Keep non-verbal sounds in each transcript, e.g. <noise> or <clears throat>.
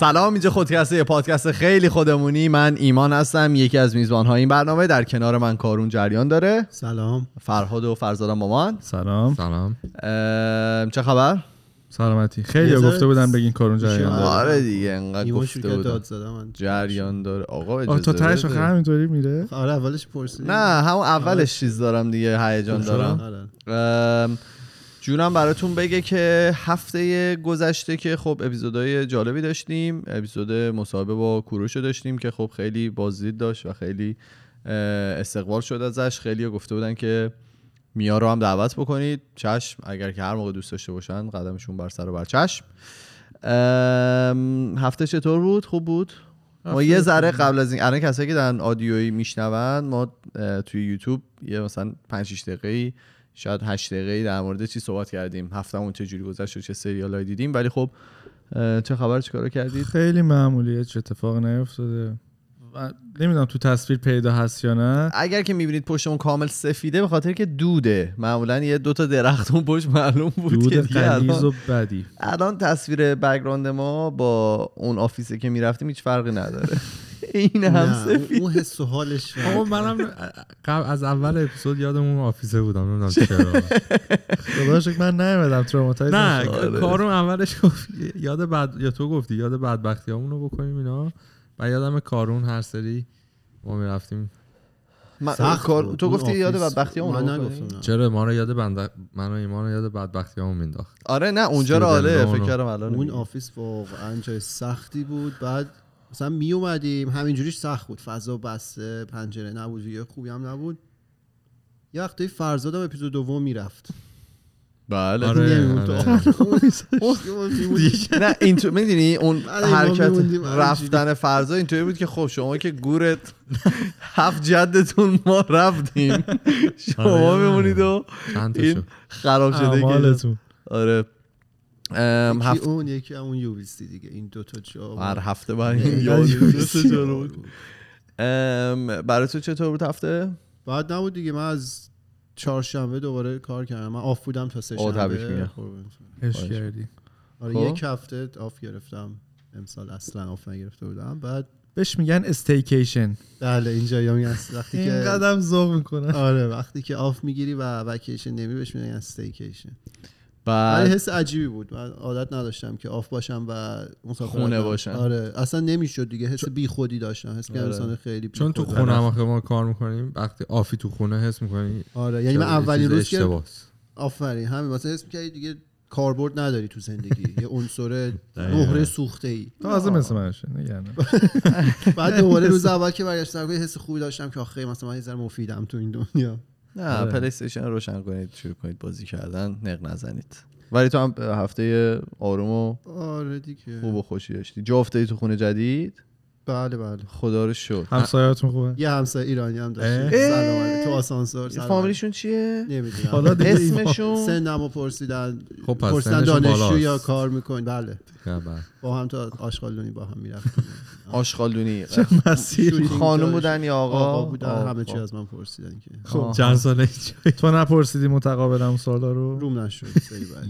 سلام اینجا خودکسته یه پادکست خیلی خودمونی. من ایمان هستم یکی از میزبان های این برنامه. در کنار من کارون جریان داره. سلام. فرهاد و فرزادم مامان. سلام. سلام. ام، چه خبر؟ سلامتی. خیلی گفته بودن بگین کارون جریان آره. داره آره دیگه انقدر گفته بودم. من جریان داره. آقا اجازه تا تهش بده. آخه همینطوری میره؟ آره اولش پرسیدی نه همون اولش چیز دارم دیگه هیجان دارم. آره. ام، جونم براتون بگه که هفته گذشته که خب اپیزودهای جالبی داشتیم اپیزود مصاحبه با کوروش رو داشتیم که خب خیلی بازدید داشت و خیلی استقبال شد ازش. خیلی گفته بودن که میا رو هم دعوت بکنید. چشم اگر که هر موقع دوست داشته باشن قدمشون بر سر و بر چشم. هفته چطور بود؟ خوب بود؟ ما یه ذره قبل از این الان کسایی که دارن آدیویی میشنون ما توی یوتیوب یه مثلا 5 6 دقیقه‌ای شاید 8 دقیقه‌ای در مورد چی صحبت کردیم؟ هفتمون چه جوری گذشت و چه سریالایی دیدیم؟ ولی خب چه خبر؟ چیکارا کردید؟ خیلی معمولیه چه اتفاقی نیفتاده. نمی‌دونم تو تصویر پیدا هست یا نه. اگر که می‌بینید پشتمون کامل سفیده به خاطر که دوده. معمولا یه دو تا درخت اون پشت معلوم بود دود که دیگه غلیظ الان, و بدی. الان تصویر background ما با اون office ه که می‌رفتیم هیچ فرقی نداره. <laughs> این هم سفید اون حس و حالش آقا منم قبل از اول اپیزود یادم اون آفیسه بودم نمی‌دونم چرا <laughs> خدا شکر من نیومدم تروماتایز نه. آره. کارون اولش گفت یاد بعد یا تو گفتی یاد بدبختی رو بکنیم اینا و یادم کارون هر سری ما می‌رفتیم من- سخت کار-. تو گفتی یاد بدبختی من اون نگفتم. چرا ما رو یاد بند من و ایمان رو یاد بدبختی همون مینداخت آره نه اونجا رو آره فکر. کردم الان اون. office واقعا جای سختی بود بعد مثلا می اومدیم همینجوریش سخت بود. فضا بسته پنجره نبود ویو خوبی هم نبود. یه وقتی فرزادم اپیزود دوم می‌رفت. بله. آره، آره. اون <laughs> می‌موندیم. <laughs> نه این تو می‌دونی اون <laughs> حرکت رفتن فرضا اینطوری بود که خب شما که گورت هفت جدتون ما رفتیم. شما آره. بمونید و این خراب شده آره. یکی هفت اون یکی همون یوویستی دیگه. این دوتا جا هر هفته برای خیلی این برای تو چطور بود هفته؟ بعد نبود دیگه. من از چهارشنبه دوباره کار کردم. من آف بودم تا سه شنبه. عشق کردی. آره خب. یک هفته آف گرفتم. امسال اصلا آف نگرفته بودم. بعد بهش میگن استیکیشن بله اینجا یا هست وقتی این که قدم ذوق می‌کنن آره وقتی که off می‌گیری و وکیشن نمی بهش میگن staycation بعد حس عجیبی بود. من عادت نداشتم که off باشم و خونه. باشم. آره. اصلا نمی‌شد دیگه حس بی خودی داشتم. حس که آره. انسان خیلی چون تو خونه. هم ما کار می‌کنیم وقتی off ی تو خونه حس می‌کنی آره. یعنی من اولین روز که آفرین. همین. واسه حس می‌کردی دیگه کاربرد نداری تو زندگی. <laughs> یه عنصر مهره سوخته ای تازه مثل منشه. نگران <laughs> بعد دوباره <laughs> روز اول که برگشتم یه حس خوبی داشتم که آخه مثلا من یه ذره مفیدم تو این دنیا. نه آره. پلی استیشن رو روشن کنید شروع کنید بازی کردن نق نزنید. ولی تو هم هفته آروم و آره دیگه. خوب و خوشی داشتی. جا افتادی تو خونه جدید؟ بله بله. خدا رو شد همسایه‌هاتون خوبه؟ یه همسایه ایرانی هم داشتیم. اه. سلام علیکم. تو آسانسور سلام فامیلیشون چیه؟ نمی‌دونم. حالا اسمشون؟ سنمو پرسیدن. خب پرسیدن دانشجو. یا کار می‌کنین بله. خبر. با هم تا آشغالدونی با هم می‌رفتیم. <laughs> آشغالدونی. شوتینگ خانم داشت. بودن یا آقا؟ بودن. همه خب. چی از من پرسیدن که. خب. چند ساله تو نپرسیدی متقابلم سوالا رو؟ روم نشد.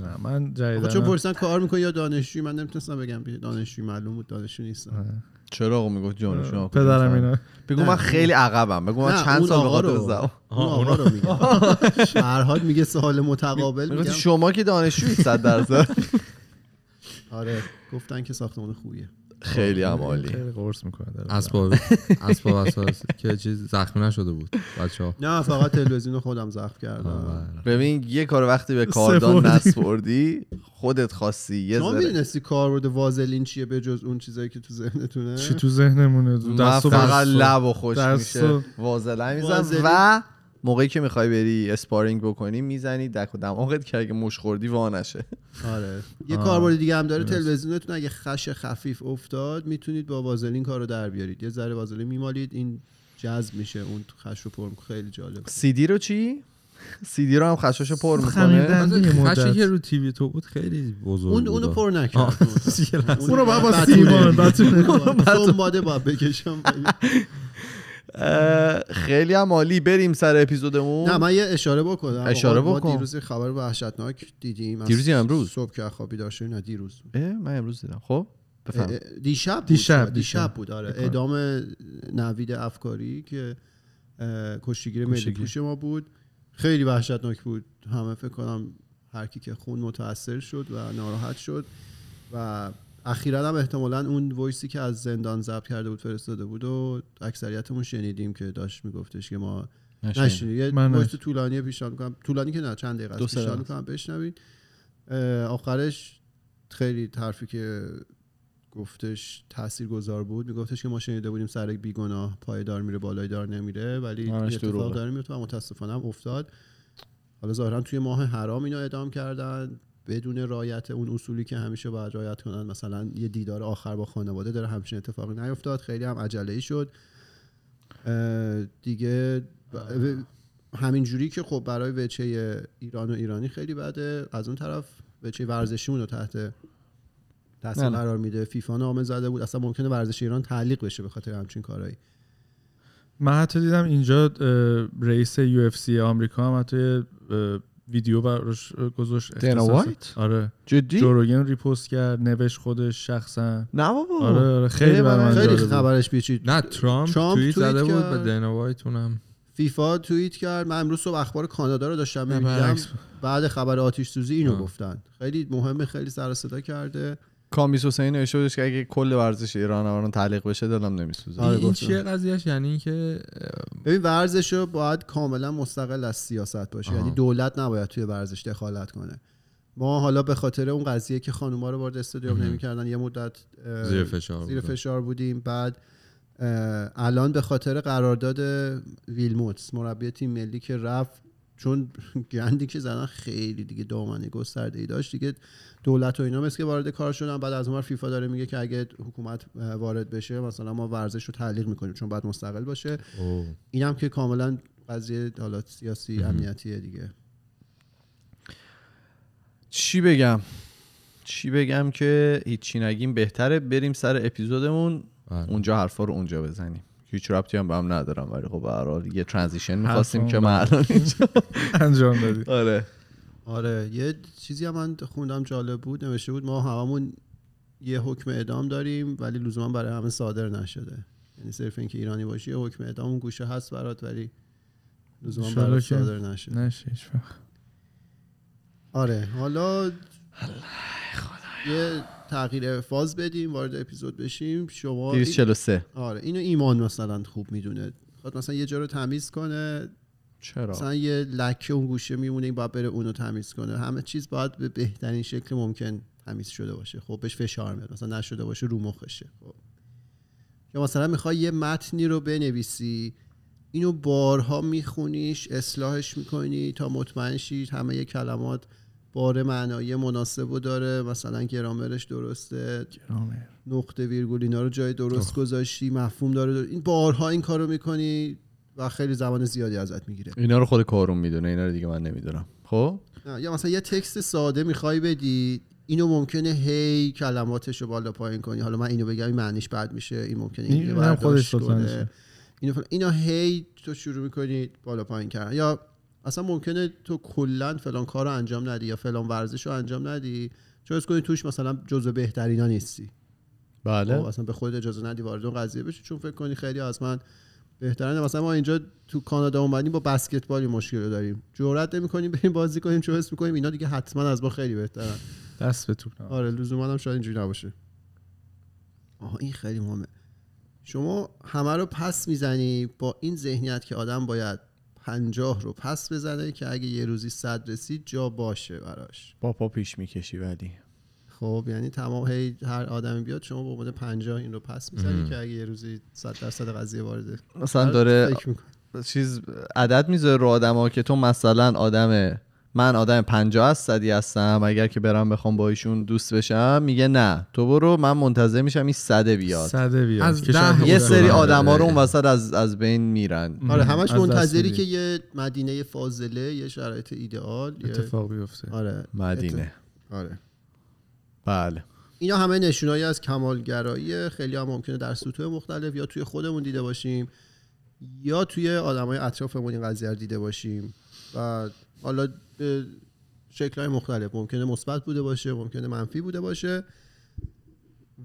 نه من آخه جدیدن چون پرسیدن کار می‌کنی یا دانشجوی؟ من نمی‌تونستم بگم. که دانشجوی معلوم بود دانشجو نیستم. چرا آقا می‌گفت جانشون پدرم اینا. بگو من. خیلی عقبم. بگو من چند سال آقا بخاطر رو. زبان اون آقا رو میگم فرهاد میگه سوال متقابل میگم. شما که دانشجویی 100 درصد. <laughs> آره گفتن که ساختمان خوبیه. خیلی هم عالی خیلی قرص می‌کنه اسباب <laughs> اسباب اساس که چیز زخمی نشده بود بچه ها نه فقط تلویزیون خودم زخم کردم ببین یه کار وقتی به کاردان سپردی. نسپردی خودت خواستی یه ذره می‌دونستی کاربرد وازلین چیه به جز اون چیزایی که تو ذهنتونه چی تو ذهنمونه دست و فقط. لب و خوش میشه و- وازلین میزن. و موقعی که می‌خوای بری اسپارینگ بکنی می‌زنی دک و دماغت که اگه مش خوردی وا نشه آره یه. کاربرد دیگه هم داره تلویزیونتون اگه خش خفیف افتاد می‌تونید با وازلین کارو در بیارید یه ذره وازلین میمالید این جذب میشه اون خش رو پر. خیلی جالب سی دی رو چی سی دی رو هم خشاشو پر. می‌کنه یه مدت. خشی که رو تیوی تو بود خیلی بزرگ اون بود اونو پر نکرد <laughs> اونو باید با بتونه. سیمان <laughs> بتونه. اون ماده باید بکشم <laughs> خیلی هم عالی بریم سر اپیزودمون نه من یه اشاره بکنم اشاره بکن. دیروز خبر وحشتناک دیدیم دیروز امروز؟ صبح که خوابی داشته نه دیروز من امروز دیدم خب دیشب دیشب،. دیشب. بود آره. اعدام نوید افکاری که کشتیگیر ملی. پوش ما بود خیلی وحشتناک بود همه فکر کنم هر کی که خون متاثر شد و ناراحت شد و اخیرا هم احتمالا اون وایسی که از زندان ضبط کرده بود فرستاده بود و اکثریتمون شنیدیم که داشت میگفتش که ما نشنیدم. نشنید یه وایس. طولانی پیشنهاد می‌کنم. طولانی که نه چند دقیقه است. پیشنهاد می‌کنم بشنوید. آخرش خیلی حرفی که گفتش تأثیر گذار بود. میگفتش که ما شنیده بودیم سر بیگناه پایدار میره بالای دار نمیره ولی اتفاق. داره میفته و متاسفانه هم افتاد. حالا ظاهرا توی ماه حرام اینا اعدام کردن. بدون رعایت اون اصولی که همیشه باید رعایت کنن. مثلا یه دیدار آخر با خانواده داره همچین اتفاقی نیفتاد. خیلی هم عجله ای شد دیگه همین جوری که خب برای وجهه ایران و ایرانی خیلی بده. از اون طرف وجهه ورزشیمون رو تحت تاثیر نه. قرار میده. فیفا نامه زده بود. اصلا ممکنه ورزش ایران تعلیق بشه به خاطر همچین کارهایی. من حتی دیدم اینجا رئیس UFC آمریکا هم حتی ویدیو براش گذاشت دینا وایت؟ آره. جدی؟ جو روگن repost کرد نوشت خودش شخصا. نه بابا. آره آره خیلی برای من خیلی. خبرش پیچید. نه ترامپ, ترامپ توییت زده بود کرد. به دینا وایتونم فیفا توییت کرد. من امروز صبح اخبار کانادا رو داشتم می‌دیدم. بعد خبر آتیش سوزی اینو آه. گفتن. خیلی مهمه خیلی سر صدا کرده. کامیس حسین نوشته بودش که اگه کل ورزش ایران الان تعلیق بشه دلم نمیسوزه آره، این گفتم. چیه قضیهش یعنی اینکه ببین ورزش رو باید کاملا مستقل از سیاست باشه. یعنی دولت نباید توی ورزش دخالت کنه ما حالا به خاطر اون قضیه که خانوما رو وارد استادیوم. نمی‌کردن یه مدت زیر فشار زیر. فشار بودیم بعد الان به خاطر قرارداد ویلموتس مربی تیم ملی که رفت چون <laughs> گندی که زدن خیلی دیگه دامنه گسترده ای داشت دیگه دولت و اینا مثل که وارد کار شدن بعد از اونور فیفا داره میگه که اگه حکومت وارد بشه مثلا ما ورزش رو تعلیق می‌کنیم چون باید مستقل باشه. اینم که کاملا قضیه حالا سیاسی. امنیتیه دیگه چی بگم چی بگم که هیچی نگیم بهتره بریم سر اپیزودمون بله. اونجا حرفا رو اونجا بزنیم هیچ ربطی هم به هم ندارم ولی خب به هر حال یه ترانزیشن می‌خواستیم که من الان اینجا. <laughs> انجام دادی. آره. آره یه چیزی هم من خوندم جالب بود نوشته بود ما هممون یه حکم اعدام داریم ولی لزوما برای همه صادر نشده. یعنی صرف اینکه ایرانی باشی یه حکم اعدام اون گوشه هست برات ولی لزوما برات که صادر نشده. نشه هیچ وقت. آره حالا یه تغییر فاز بدیم وارد اپیزود بشیم. شما 243 آره اینو ایمان مثلا خوب می‌دونه. خواهد مثلا یه جا رو تمیز کنه. چرا؟ مثلا یه لکه اون گوشه میمونه این باید بره اونو تمیز کنه. همه چیز باید به بهترین شکل ممکن تمیز شده باشه. خب بهش فشار میاد. مثلا نشده باشه رو مخشه. خب. یا مثلا می‌خوای یه متنی رو بنویسی. اینو بارها میخونیش اصلاحش می‌کنی تا مطمئن شی همه یه کلمات بار معنایی مناسب و داره. مثلا گرامرش درسته. گرامر. نقطه ویرگول اینا رو جای درست گذاشتی مفهوم داره, داره. این بارها این کارو می‌کنی و خیلی زمان زیادی ازت می‌گیره. اینا رو خود کارون می‌دونه. اینا رو دیگه من نمی‌دونم. خب؟ یا مثلا یه تکست ساده می‌خوای بدی اینو ممکنه هی کلماتش رو بالا پایین کنی. حالا من اینو بگم این معنیش بد میشه. این ممکنه این برداشت خودش کنه. اینو. اینا هی تو شروع می‌کنی بالا پایین کردن. یا اصلا ممکنه تو کلا فلان کار رو انجام ندی یا فلان ورزش رو انجام ندی. چون از کنی توش مثلا جزو بهترینا نیستی. خب بله اصلا به خود اجازه ندی وارد اون قضیه بشی. چون فکر کنی خیلی از من بهترینه. مثلا ما اینجا تو کانادا اومدیم با بسکتبال این مشکل رو داریم. جرئت نمی‌کنیم بریم بازی کنیم چون حس می‌کنیم اینا دیگه حتما از ما خیلی بهترن. دست به نه. آره لزوما هم شاید اینجوری نباشه. آها این خیلی مهمه. شما همه رو پس می‌زنی با این ذهنیت که آدم باید پنجاه رو پس بزنه که اگه یه روزی صد رسید جا باشه براش با پا پیش می‌کشی ولی خب یعنی تمام هی هر آدمی بیاد شما به عنوان 50 این رو پس می‌زنی. که اگه یه روزی 100 درصد قضیه وارده مثلا داره فکر می‌کنی. چیز عدد می‌ذاره رو آدما که تو مثلا آدم من آدم 50 از صدی هستم. اگر که برم بخوام با ایشون دوست بشم میگه نه. تو برو من منتظر میشم این صده بیاد. صده بیاد. از ده یه. سری آره. آدما رو اون وسط از از بین میرن. آره همش منتظری. که یه مدینه فاضله یه شرایط ایدئال اتفاق بیفته. آره مدینه. آره. بله. اینا همه نشونایی از کمالگرایی خیلی هم ممکنه در سطوح مختلف یا توی خودمون دیده باشیم. یا توی آدمای اطرافمون این قضیه رو دیده باشیم و حالا به شکلهای مختلف ممکنه مثبت بوده باشه ممکنه منفی بوده باشه.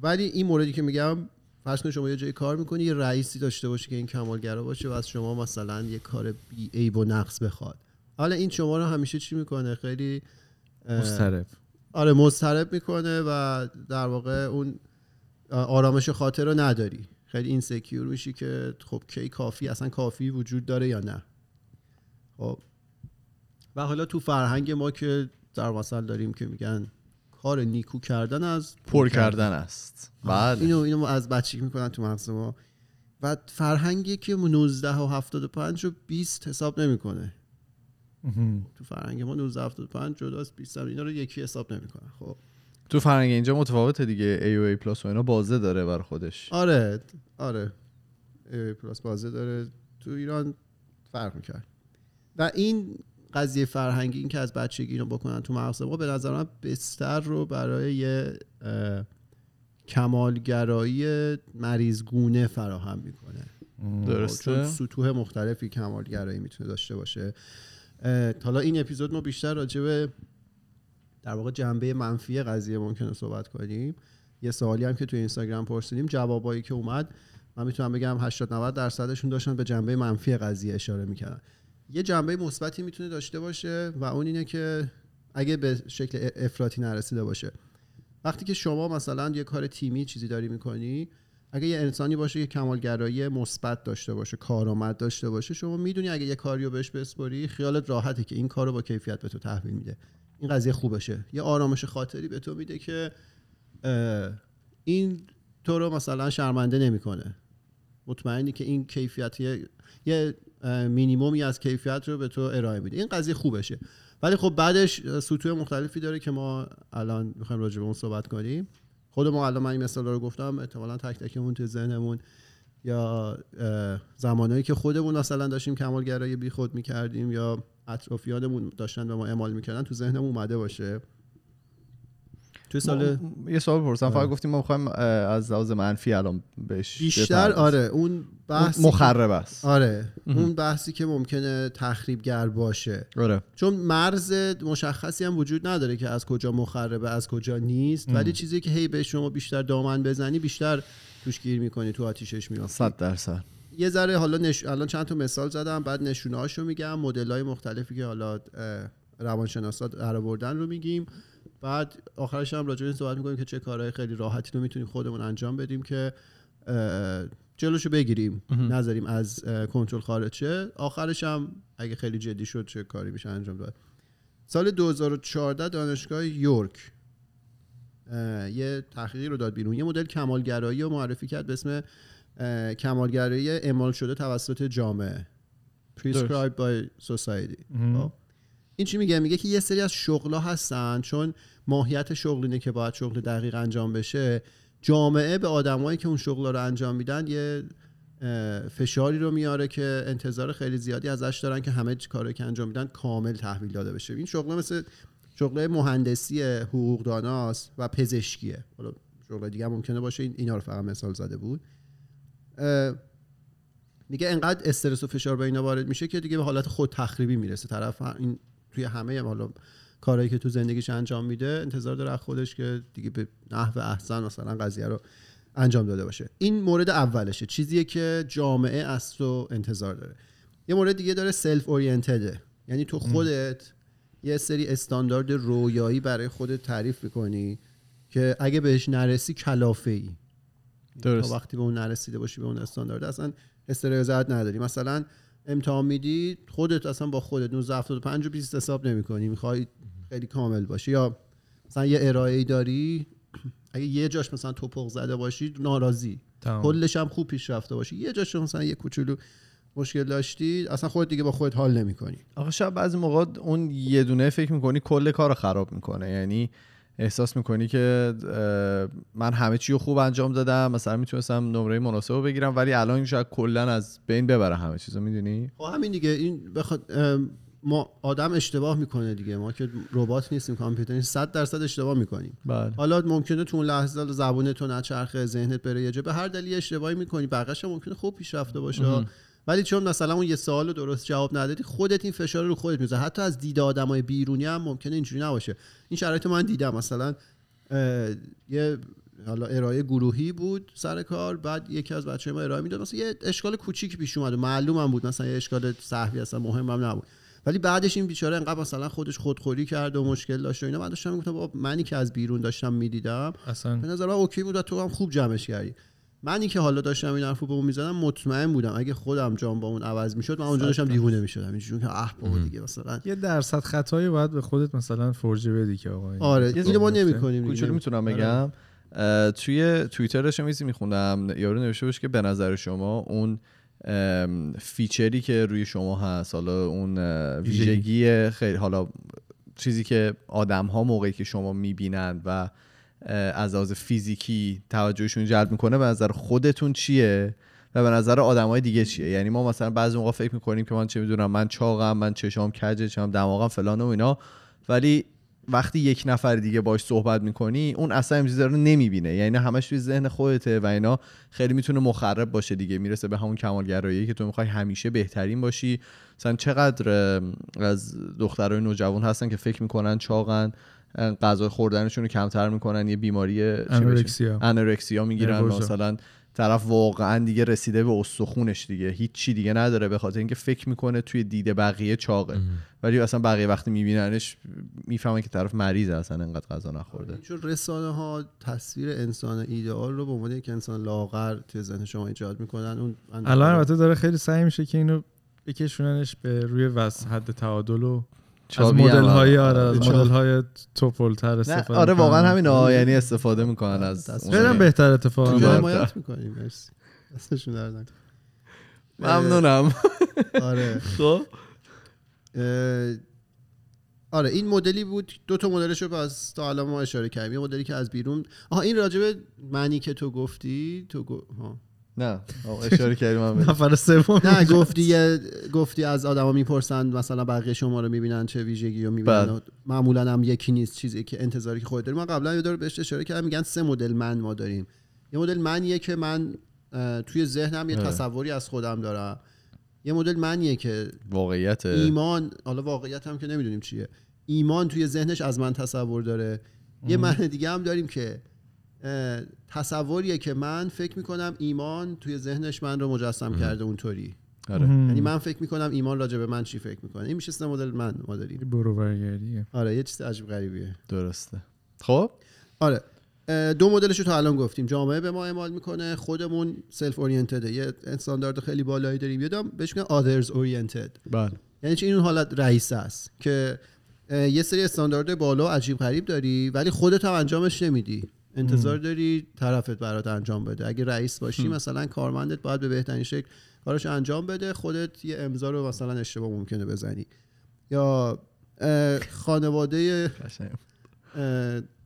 ولی این موردی که میگم فرض شما یه جایی کار می‌کنی یه رئیسی داشته باشه که این کمالگرا باشه و از شما مثلا یه کار بی عیب و نقص بخواد. حالا این شما رو همیشه چی می‌کنه؟ خیلی مسترب آره مضطرب می‌کنه و در واقع اون آرامش خاطر رو نداری. خیلی این سکیور میشی که خب کی کافی اصلا کافی وجود داره یا نه؟ خب. و حالا تو فرهنگ ما که در مثل داریم که میگن کار نیکو کردن از پر کردن. است. بله. اینو اینو ما از بچگی می‌کنن تو مغز ما. و فرهنگی که 19 و 75 رو 20 حساب نمی‌کنه. تو فرهنگ ما 19 75 جداست 20 هم اینا رو یکی حساب نمی‌کنن خب. تو فرنگ اینجا متفاوته دیگه. A و A plus و اینا بازه داره بر خودش. آره آره. A plus بازه داره. تو ایران فرق می‌کرد. و این قضیه فرهنگی این که از بچگی اینو بکنن تو مغز ما به نظر من بستر رو برای یه کمالگرایی مریضگونه فراهم می‌کنه. چون درسته سطوح مختلفی کمالگرایی می‌تونه داشته باشه. حالا این اپیزود ما بیشتر راجع به در واقع جنبه منفی قضیه ممکنه صحبت کنیم. یه سوالی هم که توی اینستاگرام پرسیدیم جوابایی که اومد من می‌تونم بگم 80 90 درصدشون داشتن به جنبه منفی قضیه اشاره می‌کردن. یه جنبه مثبتی می‌تونه داشته باشه و اون اینه که اگه به شکل افراطی نرسیده باشه. وقتی که شما مثلا یه کار تیمی چیزی داری می‌کنی اگه یه انسانی باشه که کمالگرایی مثبت داشته باشه کارآمد داشته باشه شما می‌دونی اگه یه کاریو بهش بسپری خیالت راحته که این کارو با کیفیت به تو تحویل میده. این قضیه خوبشه یه آرامش خاطری به تو میده که این تو رو مثلا شرمنده نمی‌کنه. مطمئنی که این کیفیت یه, یه مینیمومی از کیفیت رو به تو ارائه میده. این قضیه خوبشه ولی خب بعدش سطوح مختلفی داره که ما الان می‌خوایم راجع به اون صحبت کنیم. خود ما الان من این مثال رو گفتم احتمالا تک تکمون تو ذهنمون. یا زمانهایی که خودمون مثلا داشتیم کمالگرایی بی خود می‌کردیم یا اطرافیانمون داشتن به ما اعمال می‌کردن تو ذهنمون اومده باشه. تو سال ما- یه سوال پرسم فقط گفتیم ما می‌خوایم از لحاظ منفی الان بهش بیشتر. آره اون اون مخرب است. آره اون بحثی که ممکنه تخریبگر باشه. آره. چون مرز مشخصی هم وجود نداره که از کجا مخربه از کجا نیست. ولی چیزی که هی به شما بیشتر دامن بزنی بیشتر توش گیر می‌کنی تو آتیشش میافتی. صد درصد. یه ذره حالا نش... الان چند تا مثال زدم بعد نشونه هاشو میگم مدل های مختلفی که حالا روانشناسا در آوردن رو میگیم. بعد آخرش هم راجع به این صحبت می‌کنیم که چه کارهای خیلی راحتی رو می‌تونیم خودمون انجام بدیم که جلوشو بگیریم نذاریم از کنترل خارج شه آخرش هم اگه خیلی جدی شد چه کاری میشه انجام داد. سال 2014 دانشگاه یورک یه تحقیقی رو داد بیرون. یه مدل کمالگرایی رو معرفی کرد به اسم کمالگرایی اعمال شده توسط جامعه. prescribed by society. خب. این چی میگه؟ میگه که یه سری از شغلا هستن چون ماهیت شغل اینه که باید شغل دقیق انجام بشه. جامعه به آدمایی که اون شغل رو انجام میدن یه فشاری رو میاره که انتظار خیلی زیادی ازش دارن که همه کاری که انجام میدن کامل تحویل داده بشه. این شغل مثل شغل مهندسی حقوقداناست و پزشکیه. حالا شغل دیگه ممکنه باشه این اینا رو فقط مثال زده بود. میگه انقدر استرس و فشار به اینا وارد میشه که دیگه به حالت خود تخریبی می‌رسه. طرف این توی همه هم حالا کارهایی که تو زندگیش انجام میده انتظار داره از خودش که دیگه به نحو احسن مثلا قضیه رو انجام داده باشه. این مورد اولشه. چیزیه که جامعه از تو انتظار داره. یه مورد دیگه داره سلف اورینتده یعنی تو خودت یه سری استاندارد رویایی برای خودت تعریف می‌کنی که اگه بهش نرسی کلافه ای تا درست وقتی به اون نرسیده باشی به اون استاندارد اصلا استریازت نداری. مثلا امتحان میدی خودت اصلا با خودت 1975 و 20 حساب نمی‌کنی می‌خوای خیلی کامل باشی. یا مثلا یه ارائه داری اگه یه جاش مثلا توپق زده باشی ناراضی. کلش هم خوب پیش رفته باشی. یه جاش مثلا یه کوچولو مشکل داشتی اصلا خودت دیگه با خودت حال نمی‌کنی. آخه شاید بعضی موقع اون یه دونه فکر می‌کنی کل کار رو خراب می‌کنه. یعنی احساس می‌کنی که من همه چی رو خوب انجام دادم مثلا می‌تونستم نمره مناسب رو بگیرم ولی الان شاید کلا از بین ببره همه چیزو می‌دونی؟ خب همین دیگه. این بخواد ما آدم اشتباه می‌کنه دیگه. ما که ربات نیستیم کامپیوتر نیستیم 100 درصد اشتباه می‌کنیم. بله. حالا ممکنه تو اون لحظه زبون تو نچرخه ذهنت بره یه جا. به هر دلیل اشتباهی می‌کنی بقیش ممکنه خوب پیش رفته باشه ولی چون مثلا اون یه سوال رو درست جواب ندادی خودت این فشار رو خودت می‌ذاری. حتی از دید آدمای بیرونی هم ممکنه اینجوری نباشه. این شرایط من دیدم. مثلا یه حالا ارائه گروهی بود سر کار بعد یکی از بچه ما ارائه می‌داد. مثلا یه اشکال کوچیک پیش اومد و معلوم هم بود. مثلا یه اشکال صحوی اصلا مهم هم نبود. ولی بعدش این بیچاره انقدر مثلا خودش خودخوری کرد و مشکل داشت و اینا. من داشتم می‌گفتم بابا منی که از بیرون داشتم می‌دیدم. اصلا. به نظر من اوکی بود و تو هم خوب جمعش کردی. منی که حالا داشتم این حرفو به اون می‌زدم مطمئن بودم. اگه خودم جام با اون عوض می‌شد من اونجا داشتم دیوونه می‌شدم. اینجوری که اه بابا دیگه مثلا. یه درصد خطایی باید به خودت مثلا فرجه بدی که آقا آره اتفاق اینو ما. نمی‌کنیم کوچولو می‌تونم بگم. اه، توی توییترش میزی میخوندم. یارو نوشته بود که به نظر شما اون فیچری که روی شما هست حالا اون ویژگی. خیلی حالا چیزی که آدم ها موقعی که شما می‌بینند و از لحاظ فیزیکی توجهشون جلب می‌کنه به نظر خودتون چیه؟ و به نظر آدم های دیگه چیه؟ یعنی ما مثلا بعضی موقع فکر می‌کنیم که من چه می‌دونم من چاقم من چشام کجه چشام دماغم فلان و اینا. ولی وقتی یک نفر دیگه باش صحبت می‌کنی اون اصلا این چیزا رو نمی‌بینه. یعنی همش توی ذهن خودته و اینا خیلی می‌تونه مخرب باشه دیگه. می‌رسه به همون کمالگرایی که تو می‌خوای همیشه بهترین باشی. مثلا چقدر از دخترای نوجوان هستن که فکر می‌کنن چاقن غذا خوردنشون رو کمتر می‌کنن یه بیماری؟ انورکسیا. انورکسیا می‌گیرن نروژا. مثلا طرف واقعا دیگه رسیده به استخونش دیگه. هیچ چی دیگه نداره به خاطر اینکه فکر می‌کنه توی دید بقیه چاقه. ولی اصلا بقیه وقتی میبیننش می‌فهمن که طرف مریضه اصلا انقدر غذا نخورده. چون رسانه ها تصویر انسان ایدئال رو به عنوان یک انسان لاغر توی ذهن شما ایجاد می‌کنن اون الان البته داره خیلی سعی میشه که اینو بکشوننش به روی وس حد تعادل و از مدل های آره. آره از. مدل های توپلتر استفاده آره واقعا. همین ها یعنی استفاده می‌کنن از. خیلی هم بهتر اتفاقا آره. حمایت می‌کنیم مرسی دستشون در. ممنونم آره خب آره این مدلی بود دو تا مدلش رو از تا الان ما اشاره کردیم یه مدلی که از بیرون آها این راجبه معنی که تو گفتی تو گو... ها. نه. اشاره کردیم من. نفر سوم نه گفتی گفتی از آدما می‌پرسن مثلا بقیه شما رو می‌بینن چه ویژگی رو می‌بینن معمولا هم یکی نیست چیزی که انتظاری که خودت داری. من قبلا یه دور بهش اشاره کردم میگن سه مدل من ما داریم. یه مدل منیه که من توی ذهنم یه آره. تصوری از خودم دارم. یه مدل منیه که واقعیت. ایمان حالا واقعیت هم که نمی‌دونیم چیه. ایمان توی ذهنش از من تصور داره. یه معنی دیگه هم داریم که تصوریه که من فکر می‌کنم ایمان توی ذهنش من رو مجسم کرده اونطوری. آره. یعنی من فکر می‌کنم ایمان راجع به من چی فکر می‌کنه. این میشه سه مدل من ما داریم برو برگردیه آره یه چیز عجیب غریبیه. درسته. خب؟ آره. دو مدلش رو تا الان گفتیم. جامعه به ما اعمال می‌کنه خودمون سلف اورینتده یه استاندارد خیلی بالایی داریم. یه دام بهش میگن آدرز اورینتد بله. یعنی چی؟ این اون حالت رئیس است که یه سری استاندارد بالا و عجیب غریب داری ولی خودت هم انجامش نمیدی. انتظار داری طرفت برات انجام بده. اگه رئیس باشی مثلا کارمندت باید به بهترین شکل کارش انجام بده خودت یه امضا رو مثلا اشتباه ممکنه بزنی. یا خانواده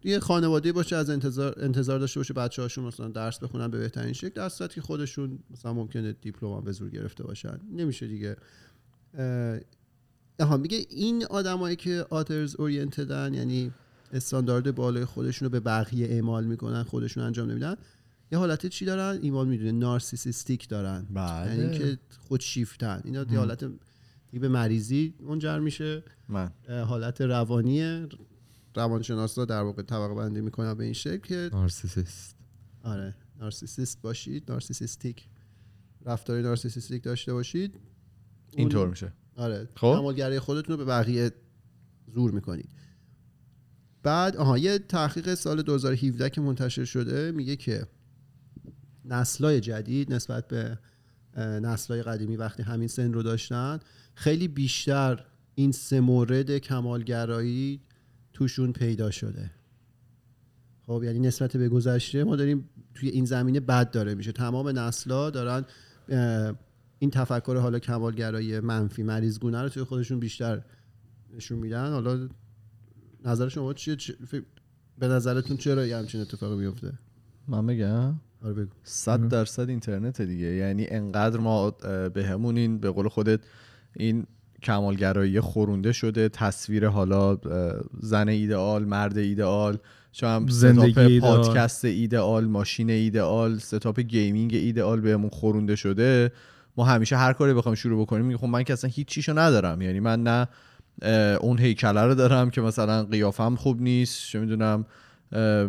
یه خانواده باشه از انتظار انتظار داشته باشه بچه هاشون مثلا درس بخونن به بهترین شکل در صورتی که خودشون مثلا ممکنه دیپلم به زور گرفته باشن. نمیشه دیگه. اه، میگه این آدمایی که آترز اورینتدن یعنی استاندارد بالای خودشون رو به بقیه اعمال می‌کنن خودشون انجام نمیدن. یه حالت چی دارن؟ ایمان می‌دونه نارسیسیستیک دارن. بله. یعنی که خودشیفتن اینا یه حالت به مریضی منجر میشه. من. حالت روانی روانشناسا در واقع طبقه بندی می‌کنن به این شکل که نارسیسیست. آره. نارسیسیست باشید. نارسیسیستیک. رفتار نارسیسیستیک داشته باشید. اینطور میشه. آره. خب. خودتون رو به بقیه زور می‌کنید. بعد آها یه تحقیق سال 2017 که منتشر شده میگه که نسلای جدید نسبت به نسلای قدیمی وقتی همین سن رو داشتن خیلی بیشتر این سه مورد کمالگرایی توشون پیدا شده. خب یعنی نسبت به گذشته ما داریم توی این زمینه بد داره میشه. تمام نسلا دارن این تفکر حالا کمالگرایی منفی مریضگونه رو توی خودشون بیشتر نشون میدن. حالا نظر شما چیه؟ چه- فکر- به نظرتون چرا یه همچین اتفاقی میفته من بگم. آره بگو. صد درصد اینترنت دیگه. یعنی انقدر ما به همون این به قول خودت این کمالگرایی خورونده شده. تصویر حالا زن ایدئال مرد ایدئال زندگی setup ایدئال. پادکست ایدئال ماشین ایدئال setup gaming ایدئال بهمون خورونده شده. ما همیشه هر کاری بخوام شروع بکنیم میگه خب من که اصلا هیچ چیشو ندارم. یعنی من نه اون هیکله رو دارم که مثلا قیافم خوب نیست چه می‌دونم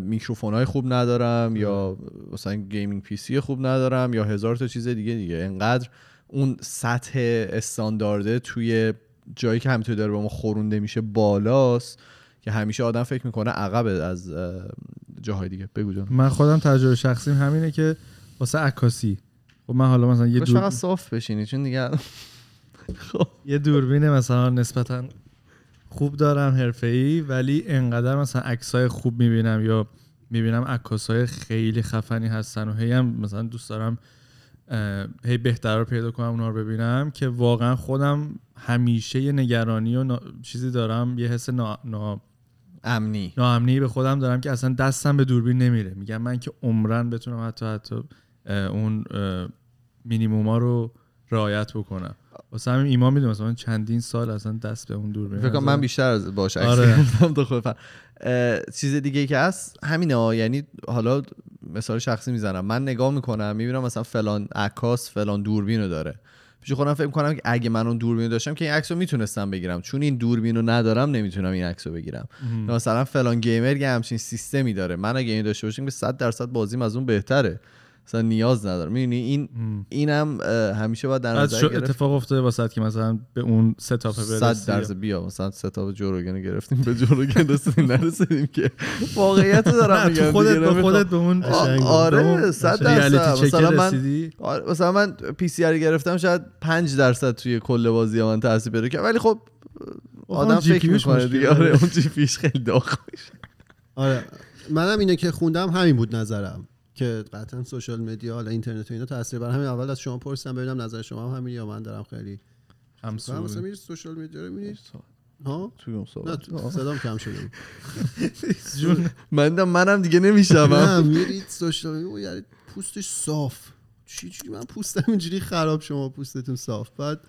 میکروفون های خوب ندارم یا مثلا gaming PC خوب ندارم یا هزار تا چیز دیگه دیگه. انقدر اون سطح استاندارده توی جایی که همینطوری داره به ما خورونده میشه بالاست که همیشه آدم فکر می‌کنه عقب از اه، جاهای دیگه. بگو جان من خودم تجربه شخصیم همینه که واسه عکاسی. خب من حالا مثلا یه دور... فقط صاف بشینی چون دیگه <laughs> خب. یه دوربین مثلا نسبتا خوب دارم حرفه‌ای ولی انقدر مثلا عکسای خوب می‌بینم یا می‌بینم عکاسای خیلی خفنی هستن و هی هم مثلا دوست دارم هی بهتر رو پیدا کنم اونا رو ببینم که واقعا خودم همیشه یه نگرانی و نا... چیزی دارم یه حس نا... نا... امنی. ناامنی به خودم دارم که اصلا دستم به دوربین نمیره. میگم من که عمرن بتونم حتی حتی اون مینیموما رو رعایت بکنم. واسه همین ایمان می‌دونم مثلا چندین سال اصلا دست به اون دوربین فکر کنم من. بیشتر از باش عکس آره. گرفتم تا خود چیز دیگه که هست؟ همینه ها. یعنی حالا مثال شخصی می‌زنم. من نگاه می‌کنم می‌بینم مثلا فلان عکاس فلان دوربین رو داره. پیش خودم فکر کنم که اگه من اون دوربین داشتم که این عکس رو می‌تونستم بگیرم. چون این دوربین رو ندارم نمی‌تونم این عکس رو بگیرم مثلا فلان گیمر یه همچین سیستمی داره. من اگه این داشته باشم که 100 درصد بازیم از اون بهتره. مثلا نیاز ندارم. می‌دونی؟ این. اینم همیشه باید در از نظر شو گرفت. اتفاق افتاده واسه که مثلا به اون ستاپ صد برسی درصد. بیا مثلا ستاپ جوروگن رو گرفتیم به جوروگن رسیدیم نرسیدیم که واقعیت دارم میگم تو خودت نمیخوام- خودت به اون. به آره اون صد ریالیتی درصد. چک مثلا من آره، مثلا من پی سی ار گرفتم شاید 5 درصد توی کل بازی من تاثیر پیدا کرد. ولی خب آدم فکر می‌کنه دیگه. آره اون جی پیش خیلی داغ میشه. آره منم اینه که خوندم همین بود نظرم. که قطعا social media حالا اینترنت و اینا تاثیر بر همین. اول از شما پرسیدم ببینم نظر شما هم همین یا من دارم خیلی همسو. مثلا میری social media رو میری ها؟ توی اون صحبت. تو- صدام کم شده. <laughs> جون من منم دیگه نمیشم نه میرید social media یعنی پوستش صاف. چی چی من پوستم اینجوری خراب شما پوستتون صاف. بعد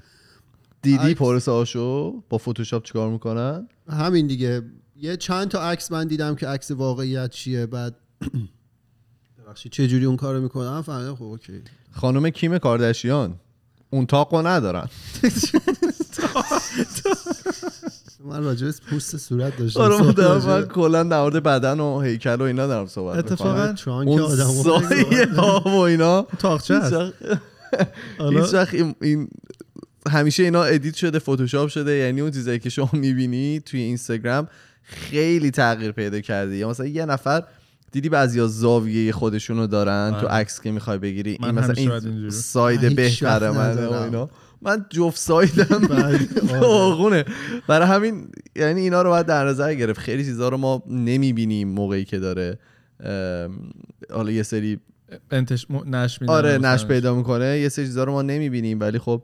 دیدی. پروسه هاشو با فتوشاپ چیکار می‌کنن؟ همین دیگه. یه چند تا عکس من دیدم که عکس واقعیت چیه. بعد <clears throat> ببخشید چه جوری اون کارو می‌کنم فهمیدم خب اوکی. خانم کیم کاردشیان اون تاقو ندارن. من راجع به پوست صورت داشتم. آره من دارم کلا در مورد بدن و هیکل و اینا دارم صحبت اتفاقاً چون که آدمو- سایه ها و اینا. تاقچه هست. هیچ وقت این همیشه اینا edit شده فتوشاپ شده. یعنی اون چیزایی که شما می‌بینی توی اینستاگرام خیلی تغییر پیدا کرده یا مثلا یه نفر دیدی بعضیا زاویه خودشونو دارن تو آره. عکس که می‌خوای بگیری من این مثلا این. side من بهتره وقت منه و ندارم. اینا من جفت side م. <laughs> داغونه <laughs> برای همین یعنی اینا رو باید در نظر گرفت خیلی چیزها رو ما نمی‌بینیم موقعی که داره حالا یه سری انتش م... نش آره. نش پیدا می‌کنه یه سری چیزا رو ما نمی‌بینیم ولی خب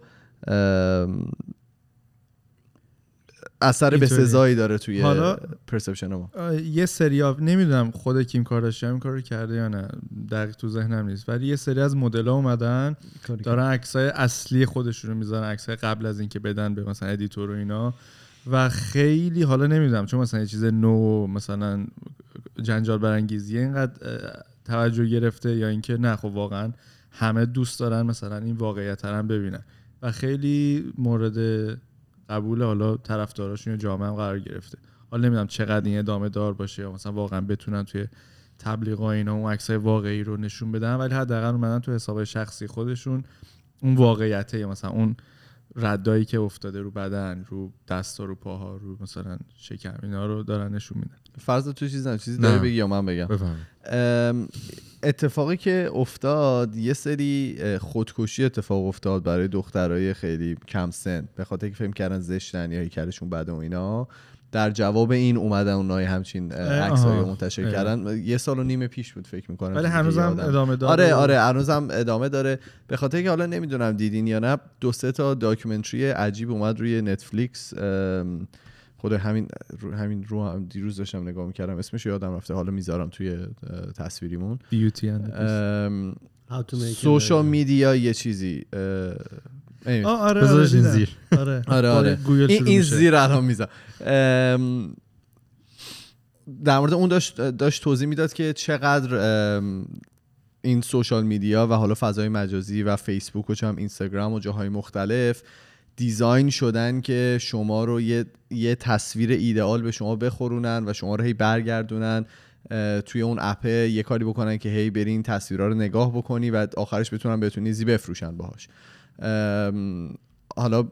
اثر به. سزایی داره توی حالا- perception ما. یه سری نمی‌دونم خود کیم کارداشیان این کارو کرده یا نه. دقیق تو ذهنم نیست. ولی یه سری از مدل اومدن. دارن عکسای اصلی خودشون رو می‌ذارن عکسای قبل از اینکه بدن به مثلا editor و اینا. و خیلی حالا نمی‌دونم چون مثلا یه چیز نو مثلا جنجال برانگیزی اینقدر توجه گرفته یا اینکه نه خب واقعا همه دوست دارن مثلا این واقعیت هم ببینن. و خیلی مورد قبول حالا طرفداراشون یا جامعه هم قرار گرفته. حالا نمی‌دونم چقدر این ادامه دار باشه یا مثلا واقعا بتونن توی تبلیغ اینا اون عکسای واقعی رو نشون بدن ولی حداقل اومدن تو حساب شخصی خودشون اون واقعیته یا مثلا اون ردایی که افتاده رو بدن رو دستا رو پاها رو مثلا شکم اینا رو دارن نشون میدن. فرض تو چیز نه چیزی. داری بگی یا من بگم. بفهم اتفاقی که افتاد یه سری خودکشی اتفاق افتاد برای دخترای خیلی کم سن به خاطر که فکر کردن زشتن یا هیکلشون بده و اینا. در جواب این اومدن اونای همچین عکسایی. منتشر. کردن. یه سال و نیم پیش بود فکر می‌کنم ولی هنوزم ادامه داره آره آره هنوزم ادامه داره. به خاطر که حالا نمی‌دونم دیدین یا نه دو سه تا داکیومنتری عجیب اومد روی نتفلیکس. خود همین رو همین رو هم دیروز داشتم نگاه می‌کردم اسمش یادم رفته حالا می‌ذارم توی تصویریمون beauty and How to make social. media یه چیزی آره بذارش آره این. زیر. <laughs> آره آره آره گوگل این, این. زیر الان میزن ام، در مورد اون داشت داشت توضیح می‌داد که چقدر این social media و حالا فضای مجازی و فیسبوک و چه هم اینستاگرام و جاهای مختلف design شدن که شما رو یه, یه تصویر ایدئال به شما بخورونن و شما رو هی برگردونن توی اون app یه کاری بکنن که هی برین تصویرها رو نگاه بکنی و آخرش بتونن بهتون چیزی بفروشن باهاش. حالا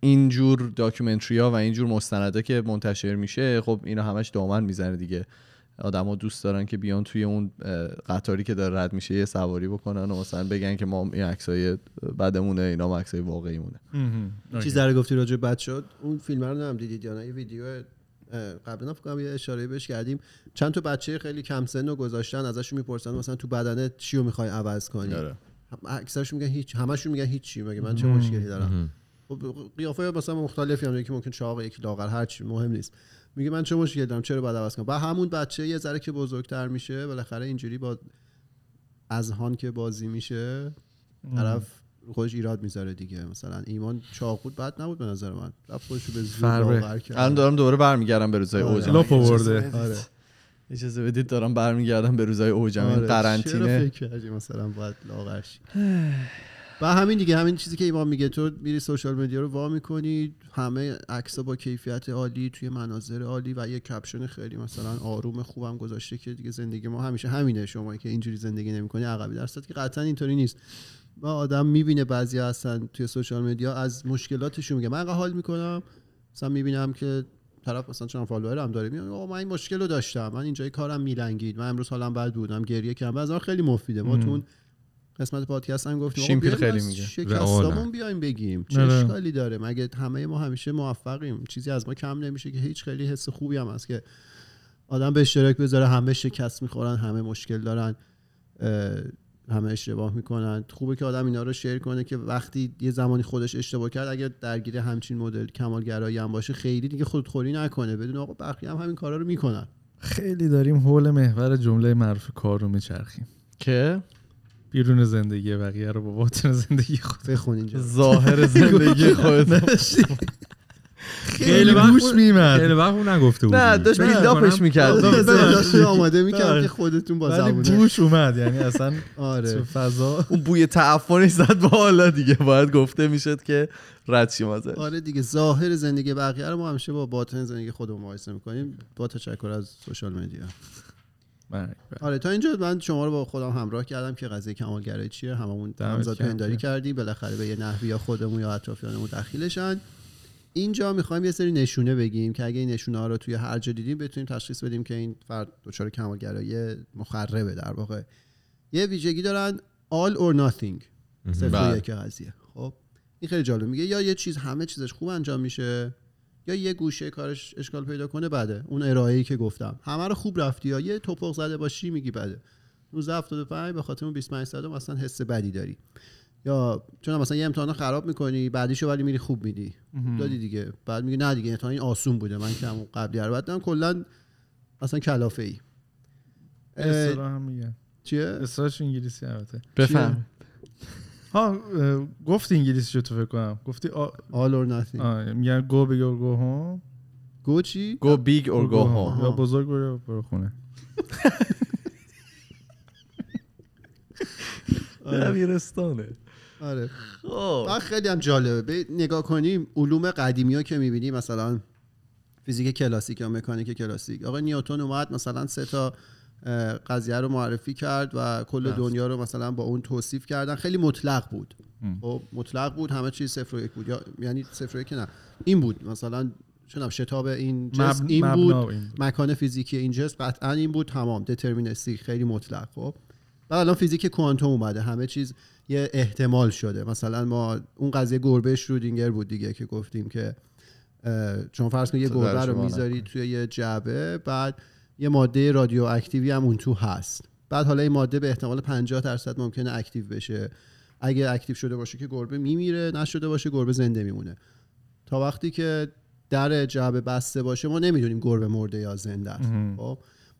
اینجور documentary ها و اینجور مستندا که منتشر میشه خب اینا همش دامن می‌زنه دیگه. آدما دوست دارن که بیان توی اون قطاری که داره رد میشه یه سواری بکنن و مثلا بگن که ما این عکسای بدمونه اینا هم عکسای واقعیمونه. چیز در گفتی راجع به بد شد اون فیلم رو نم دیدید یا نه یه ویدیو قبلا فکر کنم یه اشاره بهش کردیم. چند تا بچه خیلی کم سن رو گذاشتن ازشون می‌پرسن مثلا تو بدنت چی رو می‌خوای عوض کنی؟ آره. هم- اکثرشون میگن هیچ همشون میگن هیچی مگه من چه مشکلی دارم؟ خب قیافه مثلا مختلفی هم یکی ممکن چاق یکی لاغر هر چی مهم نیست. میگه من چه مشکلی دارم؟ چرا باید عوض کنم؟ بعد همون بچه یه ذره که بزرگتر میشه بالاخره اینجوری با اذهان که بازی میشه طرف خودش ایراد می‌ذاره دیگه. مثلا ایمان چاق بود بد نبود به نظر من. رفت خودش رو به زور کرد. الان دارم دوباره برمیگردم به روزای آره. لپ آورده. آره. اجازه بدید دارم برمیگردم به روزای اوجم این آره. قرنطینه. فکر کردی مثلا باید لاغر شی <sighs> و همین دیگه همین چیزی که ایمان میگه تو میری سوشال مدیا رو وا می‌کنی همه عکس‌ها با کیفیت عالی توی مناظر عالی و یه کپشن خیلی مثلا آروم خوبم گذاشته که دیگه زندگی ما همیشه همینه شما که اینجوری زندگی نمی‌کنی عقبی درصد که قطعا اینطوری نیست. و آدم می‌بینه بعضی هستن توی social media از مشکلاتشون میگه من حال می‌کنم مثلا می‌بینم که طرف مثلا چون follower هم داره میگه آقا من این مشکل رو داشتم من اینجای کارم میلنگید من امروز حالم بد بودم گریه کردم از خیلی مفیده. ما تو قسمت پادکست هم گفتیم. شیمپیل خیلی میگه. شکستامون. بیایم بگیم. چه آره. اشکالی داره؟ مگه همه ما همیشه موفقیم. چیزی از ما کم نمیشه که هیچ خیلی حس خوبی هم هست که آدم به اشتراک بذاره همه شکست می‌خورن همه مشکل دارن همه اشتباه می‌کنن. خوبه که آدم اینا رو شیر کنه که وقتی یه زمانی خودش اشتباه کرد اگر درگیر همچین مدل کمالگرایی هم باشه خیلی دیگه خودخوری نکنه. بدون آقا بقیه هم همین کارا رو می‌کنن. خیلی داریم حول محور جمله معروف کار رو میچرخیم. که؟ بیرون زندگی بقیه رو با باطن زندگی خود بخون اینجا. ظاهر زندگی خود خیلی گوش بود- میمد. خیلی وقت اون نگفته بودی. نه داشت بیلداپش. می‌کرد. داشت آماده می‌کنم که خودتون با ولی زبونه بوش اومد یعنی اصلا تو آره فضا اون بوی تعفنش زد با حالا دیگه. باید گفته می‌شد که رد شیم ازش. آره دیگه ظاهر زندگی بقیه رو ما همیشه با باطن زندگی خودمون مقایسه می‌کنیم. با تشکر از سوشال مدیا. آره تا اینجا من شما رو با خودم همراه کردم که قضیه کمالگرایی چیه هممون همزاد پنداری که. کردیم بالاخره به یه نحوی یا خودمون یا اطرافیانمون دخیلشن. اینجا می‌خوایم یه سری نشونه بگیم که اگه این نشونه ها رو توی هر جا دیدیم بتونیم تشخیص بدیم که این فرد دچار کمالگرایی مخربه در واقع. یه ویژگی دارن all or nothing. صفر بله. یک قضیه. خب این خیلی جالب میگه. یا یه چیز همه چیزش خوب انجام میشه. یا یه گوشه کارش اشکال پیدا کنه بده. اون ارائه‌ای که گفتم. همه رو خوب رفتی یا یه توپق زده باشی میگی بده. 1975 به خاطر اون 25 صدم مثلا حس بدی داری. یا چون مثلا یه امتحان خراب می‌کنی بعدیشو ولی میری خوب میدی. دادی دیگه. بعد میگی نه دیگه امتحان این آسون بوده. من که همون قبلی رو بدم کلا اصلا کلافه ای هم میگن چیه؟ اصطلاحش انگلیسی البته. بفهم. ها اه، گفتی انگلیسی شو تو فکر کنم. گفتی آ... all or nothing. میگن go big or go home go چی؟ go big or go home یا بزرگ برو برو خونه. <laughs> دبیرستانه. آره. خب. خیلی هم جالبه. به نگاه کنیم علوم قدیمی ها که می‌بینیم مثلا فیزیک کلاسیک یا مکانیک کلاسیک. آقا نیوتن اومد مثلا سه تا قضیه رو معرفی کرد و کل دنیا رو مثلا با اون توصیف کردن. خیلی مطلق بود. خب مطلق بود همه چیز صفر و یک بود. یا یعنی صفر و یک نه. این بود. مثلا چونم شتاب این جسم مب- این بود. این بود. مکان فیزیکی این جسم قطعا این بود. تمام. دترمینستیک خیلی مطلق. خب. بعد الان فیزیک کوانتوم اومده. همه چیز یه احتمال شده. مثلا ما اون قضیه گربه شرودینگر بود دیگه که گفتیم که چون فرض کن یه گربه رو می‌ذاری توی یه جعبه بعد یه ماده رادیواکتیوی هم اون تو هست. بعد حالا این ماده به احتمال 50 درصد ممکنه active بشه. اگه active شده باشه که گربه میمیره نشده باشه گربه زنده میمونه. تا وقتی که در جعبه بسته باشه ما نمی‌دونیم گربه مرده یا زنده است. خب؟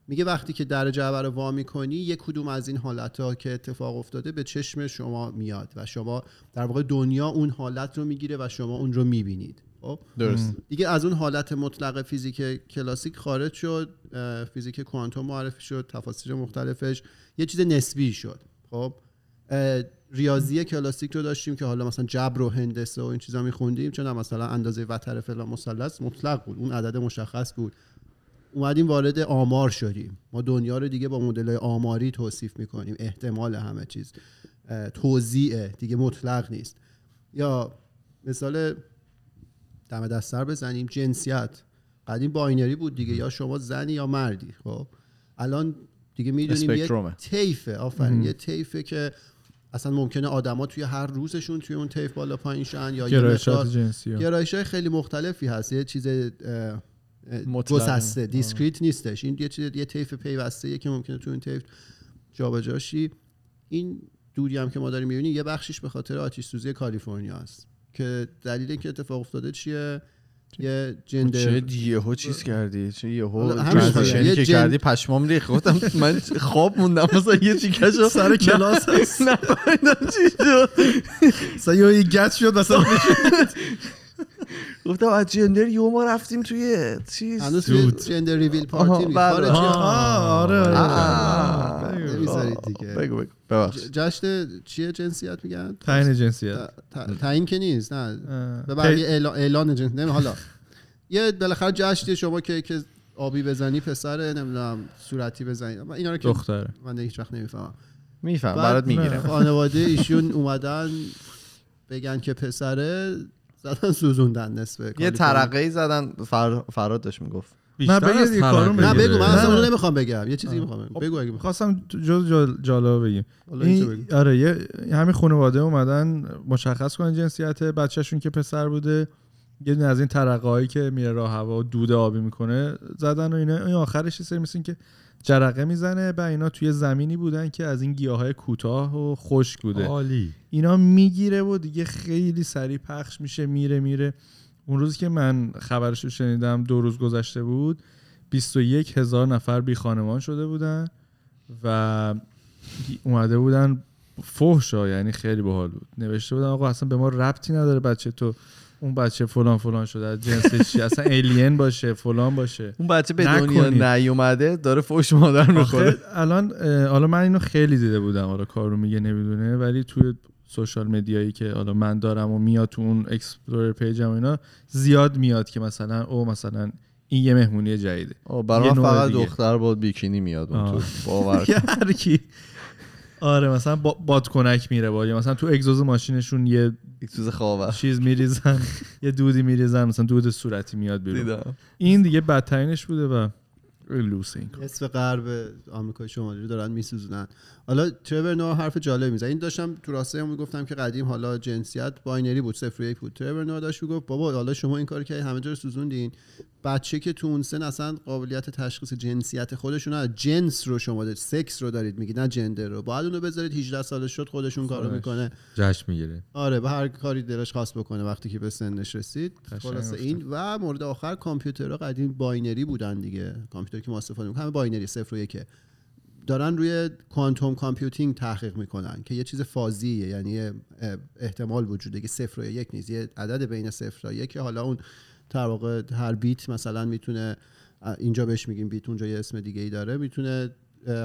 میگه وقتی که در جعبه رو وا می‌کنی یک کدوم از این حالت ها که اتفاق افتاده به چشم شما میاد و شما در واقع دنیا اون حالت رو می‌گیره و شما اون رو می‌بینید. خب؟ درست. دیگه از اون حالت مطلق فیزیک کلاسیک خارج شد فیزیک کوانتوم معرفی شد تفاسیر مختلفش یه چیز نسبی شد. خب؟ ریاضی کلاسیک رو داشتیم که حالا مثلا جبر و هندسه و این چیزا میخوندیم چون مثلا اندازه وتر فلان مثلث مطلق بود اون عدد مشخص بود. اومدیم وارد آمار شدیم. ما دنیا رو دیگه با مدل آماری توصیف می‌کنیم. احتمال همه چیز اه، توزیعه دیگه مطلق نیست. یا مثال دم دست سر بزنیم. جنسیت. قدیم binary بود دیگه. یا شما زنی یا مردی. خب. الان دیگه می‌دونیم یه. طیفه. آفرین. یه طیفه که اصلا ممکنه آدما توی هر روزشون توی اون طیف بالا پایین شن یا گرایشات جنسی. گرایش های خیلی مختلفی هست. یه چیز. گسسته. discrete نیستش. این یه چیز یه طیف پیوسته که ممکنه تو این طیف جابجا شی این دوری هم که ما داریم می‌بینیم یه بخشیش به خاطر آتش سوزی کالیفرنیا است که دلیل اینکه اتفاق افتاده چیه؟ یه جندر. چه یهو چیز کردی؟ چه یهو ترانزیشنی یه که کردی پشمام ریخت. گفتم من خواب موندم. مثلا یه چیکشو سر کلاس هست. نفهمیدم چی شد؟ مثلا یه گت شد مثلا <laughs> گفتم از جندر یهو ما رفتیم توی چیز؟ هنوز توی جندر ریویل پارتی بله. خارجی آه، آره. آه. نمی‌ذارید دیگه. بگو بگو. ببخشید. جشن چیه جنسیت میگن؟ تعیین جنسیت. تعیین که نیست نه. به بقیه اعلان, اعلان جنس نمی حالا. یه بالاخره جشنی شما که که آبی بزنی پسره نمی‌دونم صورتی بزنی. من اینا رو که دختره. من هیچ وقت نمی‌فهمم. میفهم بعد برات می‌گیرم. خانواده ایشون اومدن بگن که پسره زدن سوزوندن نصف یه. ترقه ای زدن فر... فراد داشت می‌گفت. نه بگید از یه کارو نه. بگو من اصلا. اونو نمی‌خوام بگم. یه چیزی می‌خوام بگم. بگو اگه خواستم جز جال- جالب بگیم. این. آره یه همین خانواده اومدن مشخص کنن جنسیت بچهشون که پسر بوده. یه دونه از این ترقه که میره راه هوا و دود آبی می‌کنه زدن و اینا. این آخرش یه سری مثل که جرقه می‌زنه و اینا توی زمینی بودن که از این گیاه های کوتاه و خشک بوده. عالی. اینا می‌گیره و دیگه خیلی سریع پخش میشه میره میره. اون روزی که من خبرش رو شنیدم دو روز گذشته بود 21 هزار نفر بی خانمان شده بودن و اومده بودن فحشا یعنی خیلی باحال بود. نوشته بودن آقا اصلا به ما ربطی نداره بچه تو اون بچه فلان فلان شده از جنسش چی اصلا ایلین باشه فلان باشه. اون بچه به دنیا. نیومده داره فوش مادر می‌خوره. الان حالا من اینو خیلی دیده بودم حالا کارو میگه نمی‌دونه ولی توی social media یی که حالا من دارم و میاد تو اون explore page م و اینا زیاد میاد که مثلا او مثلا این یه مهمونی جدیده. برای فقط. دختر با بیکینی میاد اون. تو. هر <laughs> کی؟ آره مثلا با بادکنک میره با یا مثلا تو اگزوز ماشینشون یه چیز خوابه چیز میریزن یه دودی میریزن مثلا دود صورتی میاد بیرون. این دیگه بدترینش بوده و لوس این کار. نصف غرب آمریکای شمالی رو دارن میسوزونن. حالا ترور نوع حرف جالب می‌زنه. این داشتم تو راسته هم می‌گفتم که قدیم حالا جنسیت binary بود صفر یک بود. ترور نوع داشت می‌گفت بابا حالا شما این کار که همه جا رو سوزوندین. بچه که تو اون سن اصلا قابلیت تشخیص جنسیت خودشون جنس رو شما دارید سکس رو دارید میگید نه gender رو. باید اونو بذارید 18 سالش شد خودشون کارو. می‌کنه. جشن می‌گیره. آره به هر کاری دلش خواست بکنه وقتی که به سنش رسید. خلاصه گفتم. این و مورد آخر کامپیوترها قدیم binary بودن دیگه. کامپیوتر که ما استفاده می‌کنیم همه binary صفر و یکه. دارن روی کوانتوم کامپیوتینگ تحقیق می‌کنن که یه چیز فازیه یعنی احتمال وجوده که صفر و یک نیست. یه عدد بین صفر و یک حالا اون در واقع هر بیت مثلا می‌تونه اینجا بهش میگیم بیت اونجا یه اسم دیگه ای داره می‌تونه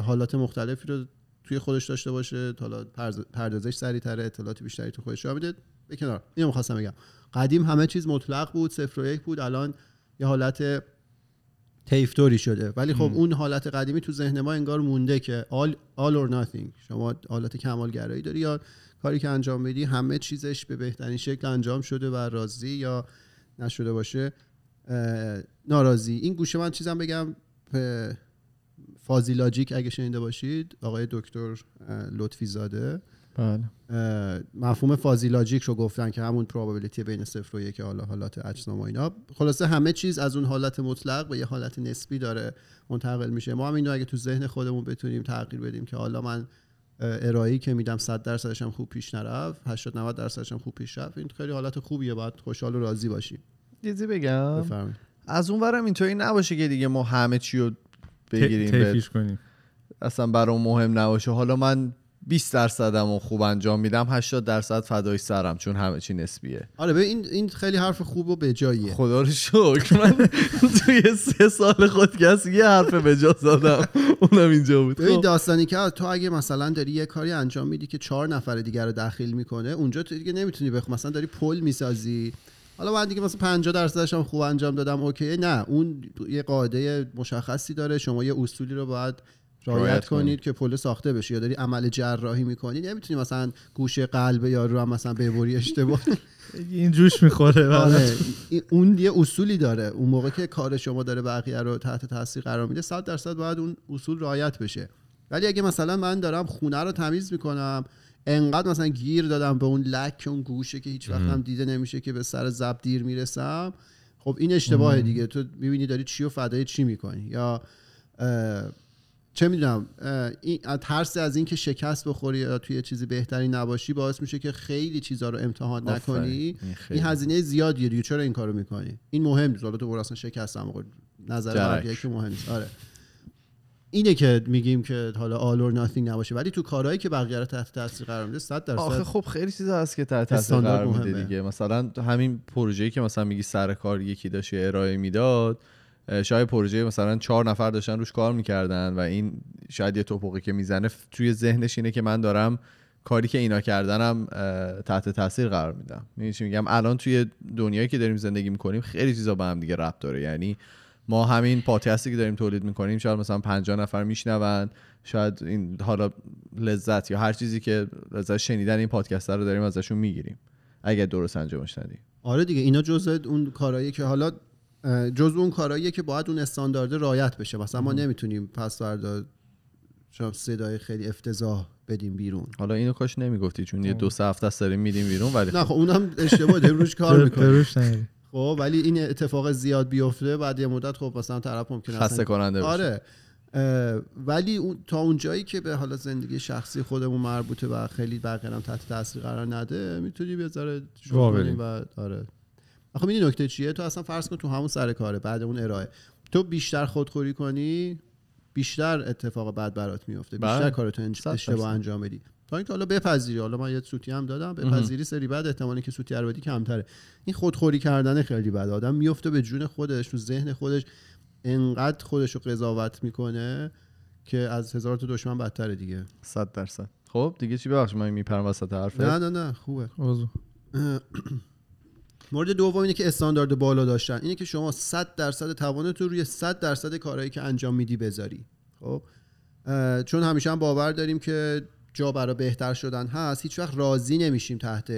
حالات مختلفی رو توی خودش داشته باشه حالا پردازش سریعتره اطلاعات بیشتری تو خودش میده. به کنار. اینو می‌خواستم بگم. قدیم همه چیز مطلق بود صفر و یک بود الان یه حالت تیفتوری شده. ولی خب اون حالت قدیمی تو ذهن ما انگار مونده که all, all or nothing. شما حالت کمالگرایی داری یا کاری که انجام بدی همه چیزش به بهترین شکل انجام شده و راضی یا نشده باشه ناراضی. این گوشه من چیزم بگم فازی لاجیک اگه شنیده باشید آقای دکتر لطفی زاده بله. مفهوم فازی لاجیک رو گفتن که همون پروبابیلیتی بین صفر و یک حالا حالات اجسام و اینا. خلاصه همه چیز از اون حالت مطلق به یه حالت نسبی داره منتقل میشه. ما هم اینو اگه تو ذهن خودمون بتونیم تغییر بدیم که حالا من ارائه‌ای که میدم 100 درصدش هم خوب پیش نرفت 80 90 درصدش هم خوب پیش رفت. این خیلی حالت خوبیه باید خوشحال و راضی باشیم چیزی بگم؟ بفرمایید. از اون ورم اینطوری نباشه که دیگه ما همه چی رو بگیریم کنیم. اصلا برام مهم نباشه. حالا من 20 درصدم و خوب انجام میدم 80 درصد فدای سرم چون همه چی نسبیه آره ببین این این خیلی حرف خوب و به جاییه خدا رو شکر. من <laughs> توی سه سال خودکست یه حرف به جا زدم. اونم اینجا بود. ببین خب. داستانی که تو اگه مثلا داری یه کاری انجام میدی که چهار نفر دیگر رو دخیل می‌کنه اونجا تو دیگه نمی‌تونی بخ مثلا داری پل می‌سازی. حالا من دیگه مثلا 50 درصدش هم خوب انجام دادم اوکی. نه اون یه قاعده مشخصی داره. شما یه اصولی رو باید رعایت کنید کنید. که پل ساخته بشه یا داری عمل جراحی می‌کنی. نمی‌تونی مثلا گوشه قلب یارو هم مثلا ببری اشتباه <laughs> این جوش می‌خوره آره. این- اون یه اصولی داره. اون موقع که کار شما داره بقیه رو تحت تاثیر قرار میده 100 درصد باید اون اصول رعایت بشه. ولی اگه مثلا من دارم خونه رو تمیز می‌کنم انقدر مثلا گیر دادم به اون لک اون گوشه که هیچ وقت هم دیده نمیشه که به سر زب دیر می‌رسم خب این اشتباه دیگه. تو می‌بینی داری چی و فدای چی می‌کنی؟ یا چه می‌دونم این ترس از اینکه شکست بخوری یا توی چیزی بهتری نباشی باعث میشه که خیلی چیزا رو امتحان. نکنی این. این هزینه زیادیه دیگه چرا این کارو می‌کنی این مهم نیست حالا تو اصلا شکستم آقا نظر که مهم نیست آره اینه که میگیم که حالا all or nothing نباشه ولی تو کارهایی که بقیه رو تحت تاثیر قرار میده 100 آخه درصد خب خیلی چیزا هست که تحت تاثیر استاندارد قرار میده. دیگه مثلا همین پروژه‌ای که مثلا میگی سر کار یکی داشت ارائه می‌داد شاید پروژه مثلا چهار نفر داشتن روش کار می‌کردن و این شاید یه توپقی که می‌زنه توی ذهنش اینه که من دارم کاری که اینا کردنم تحت تاثیر قرار میدم. می‌دونی چی میگم؟ الان توی دنیایی که داریم زندگی می‌کنیم خیلی چیزا به هم دیگه ربط داره. یعنی ما همین پادکستی که داریم تولید می‌کنیم شاید مثلا 50 نفر میشنون شاید این حالا لذت یا هر چیزی که لذت شنیدن این پادکست رو داریم ازشون می‌گیریم. اگه درست انجامش ندیم آره دیگه اینا جزء اون کارهایی که حالا جزء اون کارهاییه که باید اون استاندارد رعایت بشه. مثلا ما نمی‌تونیم پس فردا شما صدای خیلی افتضاح بدیم بیرون. حالا اینو کاش نمی‌گفتی چون یه دو سه هفته است داریم میدیم بیرون ولی نه خب. اونم اشتباه داریم روش کار نمیری خب ولی این اتفاق زیاد بیفته بعد یه مدت خب مثلا طرف ممکنه خسته اصلا- کننده بشه آره. ولی اون تا اون جایی که به حالا زندگی شخصی خودمون مربوطه و خیلی بقیه هم تحت تاثیر قرار نده می‌تونی بریم. و آره. آخه می‌دونی نکته چیه؟ تو اصلا فرض کن تو همون سر کاره بعد اون ارائه. تو بیشتر خودخوری کنی بیشتر اتفاق بد برات میفته بیشتر بله. کارتو انج- اشتباه. انجام بدی. تا اینکه حالا بپذیری. حالا من یه سوتی هم دادم. بپذیری سری بعد احتمالی که سوتی رو بدی کمتره. این خودخوری کردن خیلی بد آدم میفته به جون خودش تو ذهن خودش انقدر خودش رو قضاوت می‌کنه که از هزار تا دشمن بدتره دیگه. صد درصد. خب دیگه چی ببخش من میپرم وسط حرفت. نه نه نه خوبه. <clears throat> <clears throat> مورد دوم اینه که استاندارد بالا داشتن. اینه که شما 100 درصد توانت رو روی 100 درصد کارهایی که انجام میدی بذاری. خب؟ چون همیشه هم باور داریم که جا برای بهتر شدن هست هیچ وقت راضی نمیشیم تحت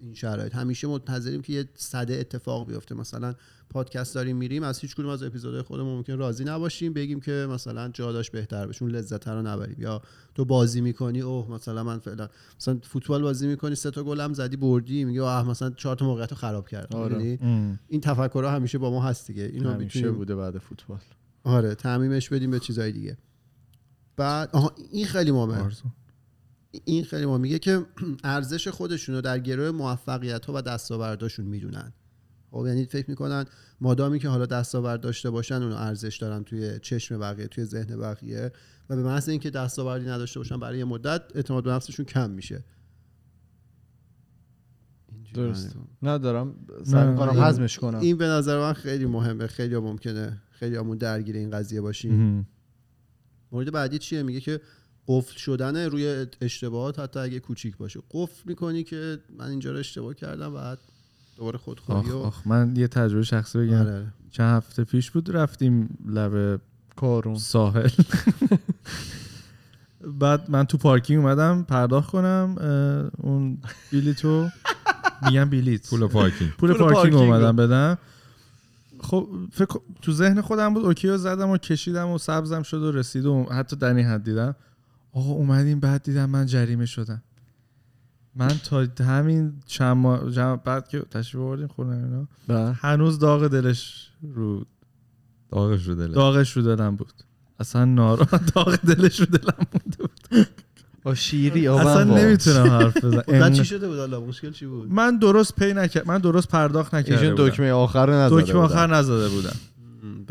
این شرایط. همیشه منتظریم که یه صده اتفاق بیفته. مثلا پادکست داریم میریم از هیچ کدوم از اپیزودهای خودمون ممکن راضی نباشیم. بگیم که مثلا جا داشت بهتر بشه اون لذت رو نبریم. یا تو بازی می‌کنی اوه مثلا من فعلا مثلا فوتبال بازی می‌کنی سه تا گل هم زدی بردی میگه آه مثلا چهار تا موقعیت رو خراب کرد آره. ام. این تفکرها همیشه با ما هست دیگه. اینو همیشه می‌تونیم بوده بعد فوتبال. آره تعمیمش بدیم به چیزای دیگه. بعد آها این خیلی مهمه. این خیلی مهمه. میگه که <clears throat> ارزش خودشون رو در گروه موفقیت ها و دستاورداشون می‌دونن. خب یعنی فکر می‌کنن مادامی که حالا دستاورد داشته باشن اونو ارزش دارن توی چشم بقیه توی ذهن بقیه و به محض اینکه دستاوردی نداشته باشن برای یه مدت اعتماد به نفسشون کم میشه. درست. ندارم. سعی می‌کنم هضمش کنم. این به نظر من خیلی مهمه. خیلی ممکنه. خیلی همون درگیر این قضیه باشیم. مورد بعدی چیه؟ میگه که قفل شدن روی اشتباهات حتی اگه کوچیک باشه. قفل می‌کنی که من اینجا رو اشتباه کردم بعد دوباره خودخوری آخ و آخ من یه تجربه شخصی بگم. آره. چند هفته پیش بود رفتیم لب کارون. ساحل. بعد من تو پارکینگ اومدم پرداخت کنم اون بلیتو میگم بلیت. پول پارکینگ. پول پارکینگ. اومدم بدم. خب فکر تو ذهن خودم بود okay رو زدم و کشیدم و سبزم شد و رسید و حتی در این حد دیدم. آقا اومدیم بعد دیدم من جریمه شدم. من تا همین چند ماه جمع- بعد که تشریف آوردیم خونه اینا بله. هنوز داغ دلش رو داغش رو دله داغش رو دلم بود. اصلا نارا <laughs> داغ دلش رو دلم بود. با شیری اصلا نمی‌تونم حرف بزنم. <laughs> بعد چی شده بود حالا؟ مشکل چی بود؟ من درست پی نکرد من درست پرداخت نکرده ایشون دکمه آخر رو نزده دکمه آخر نزده بودم.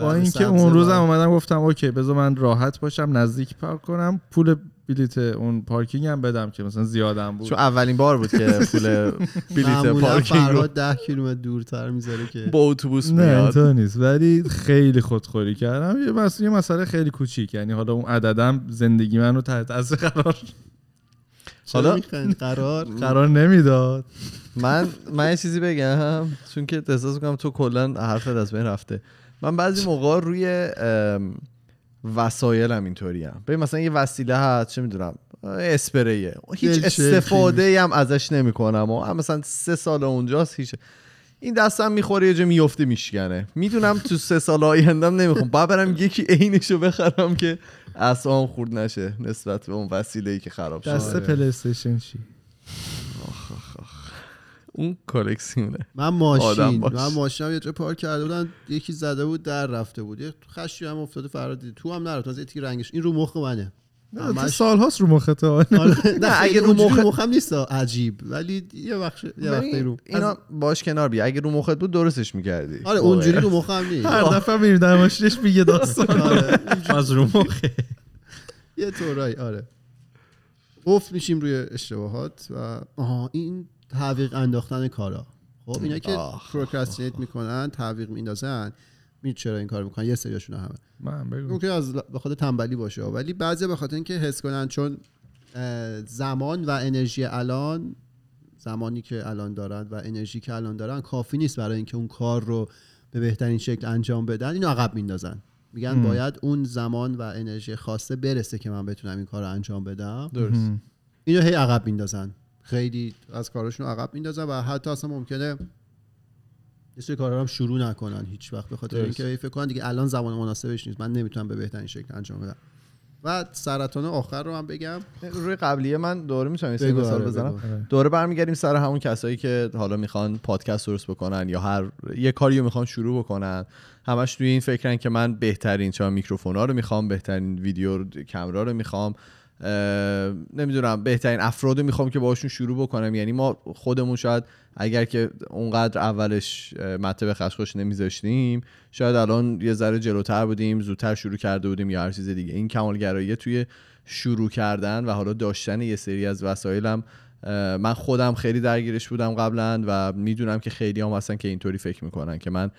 با اینکه اون روزم اومدم گفتم okay بذار من راحت باشم نزدیک پارک کنم پول بلیت اون پارکینگ هم بدم که مثلا زیادم بود. چون اولین بار بود که <laughs> پول بلیت پارکینگ رو فرهاد ده کیلومتر دورتر می‌ذاره که با اتوبوس نه میاد. اینطور نیست. ولی خیلی خودخوری کردم. یه مسئله, یه مسئله خیلی کوچیک. یعنی حالا اون عددم زندگی من رو تحت تاثیر قرار حالا- قرار؟ قرار نمی‌داد. من من یه چیزی بگم چون که احساس می‌کنم تو کلا حرفت از بین رفته. من بعضی موقع روی وسایلم اینطوری هم ببین مثلا یه وسیله هست چه می‌دونم اسپریه. هیچ. استفاده هم ازش نمی‌کنم. و مثلا سه سال اونجاست هیچ. این دستم می‌خوره یه جا میفته میشکنه. می‌دونم تو سه سال آیندم نمی‌خوام. باید برم یکی عینشو بخرم که اصلا خورد نشه نسبت به اون وسیله ای که خراب شده. دست پلی استیشن چی؟ اون کلکسیونه من ماشین. من ماشینم یه جا پارک کرده بودن یکی زده بود در رفته بود. یه خشی هم افتاده فرار دید تو هم نرفت از تیک رنگش. این رو مخ منه. تو همش- سال هاست رو مخته. آره، <laughs> نه اگه رو مخ- مخم نیست عجیب. ولی یه وقت یه وقتی رو اینا باش کنار بیا. اگه رو مخت بود درستش می‌کردی. آره اونجوری رو مخم نیست. هر دفعه میریم در ماشینش میگه داستان. آره <laughs> از رو مخه یه طورایی آره. افت میشیم روی اشتباهات و آها این تعویق انداختن کارا. خب اینا که آخ، پروکرستینیت می‌کنن تعویق میندازن می چرا این کار می‌کنن؟ یه سریاشون همه. من بگو. از به خاطر تنبلی باشه ولی بعضی به خاطر اینکه حس کنن چون زمان و انرژی الان زمانی که الان دارن و انرژی که الان دارن کافی نیست برای اینکه اون کار رو به بهترین شکل انجام بدن. اینو عقب میندازن میگن هم. باید اون زمان و انرژی خاصه برسه که من بتونم این کار رو انجام بدم. درست. اینو هی عقب میندازن خیلی از کارشون عقب میندازن و حتی اصلا ممکنه یه سری کارا هم شروع نکنن هیچ وقت به خاطر. اینکه فکر کنن دیگه الان زمان مناسبش نیست. من نمی‌تونم به بهترین شکل انجام بدم. و سرطان آخر رو هم بگم. روی قبلیه من دوره می‌تونم یه بگو، مثال آره، بزنم. دوره برمیگردیم سر همون کسایی که حالا می‌خوان پادکست درست بکنن یا هر یه کاری رو می‌خوان شروع بکنن. همش توی این فکرن که من بهترین چه میکروفون ها رو می‌خوام بهترین ویدیو رو- کامرا رو می‌خوام. نمی‌دونم بهترین افراد رو می‌خوام که باشون شروع بکنم. یعنی ما خودمون شاید اگر که اونقدر اولش مته به خشخاش نمیذاشتیم شاید الان یه ذره جلوتر بودیم زودتر شروع کرده بودیم یا هر چیز دیگه. این کمالگرایی توی شروع کردن و حالا داشتن یه سری از وسایلم من خودم خیلی درگیرش بودم قبلا و می‌دونم که خیلی هم هستن که اینطوری فکر می‌کنن که من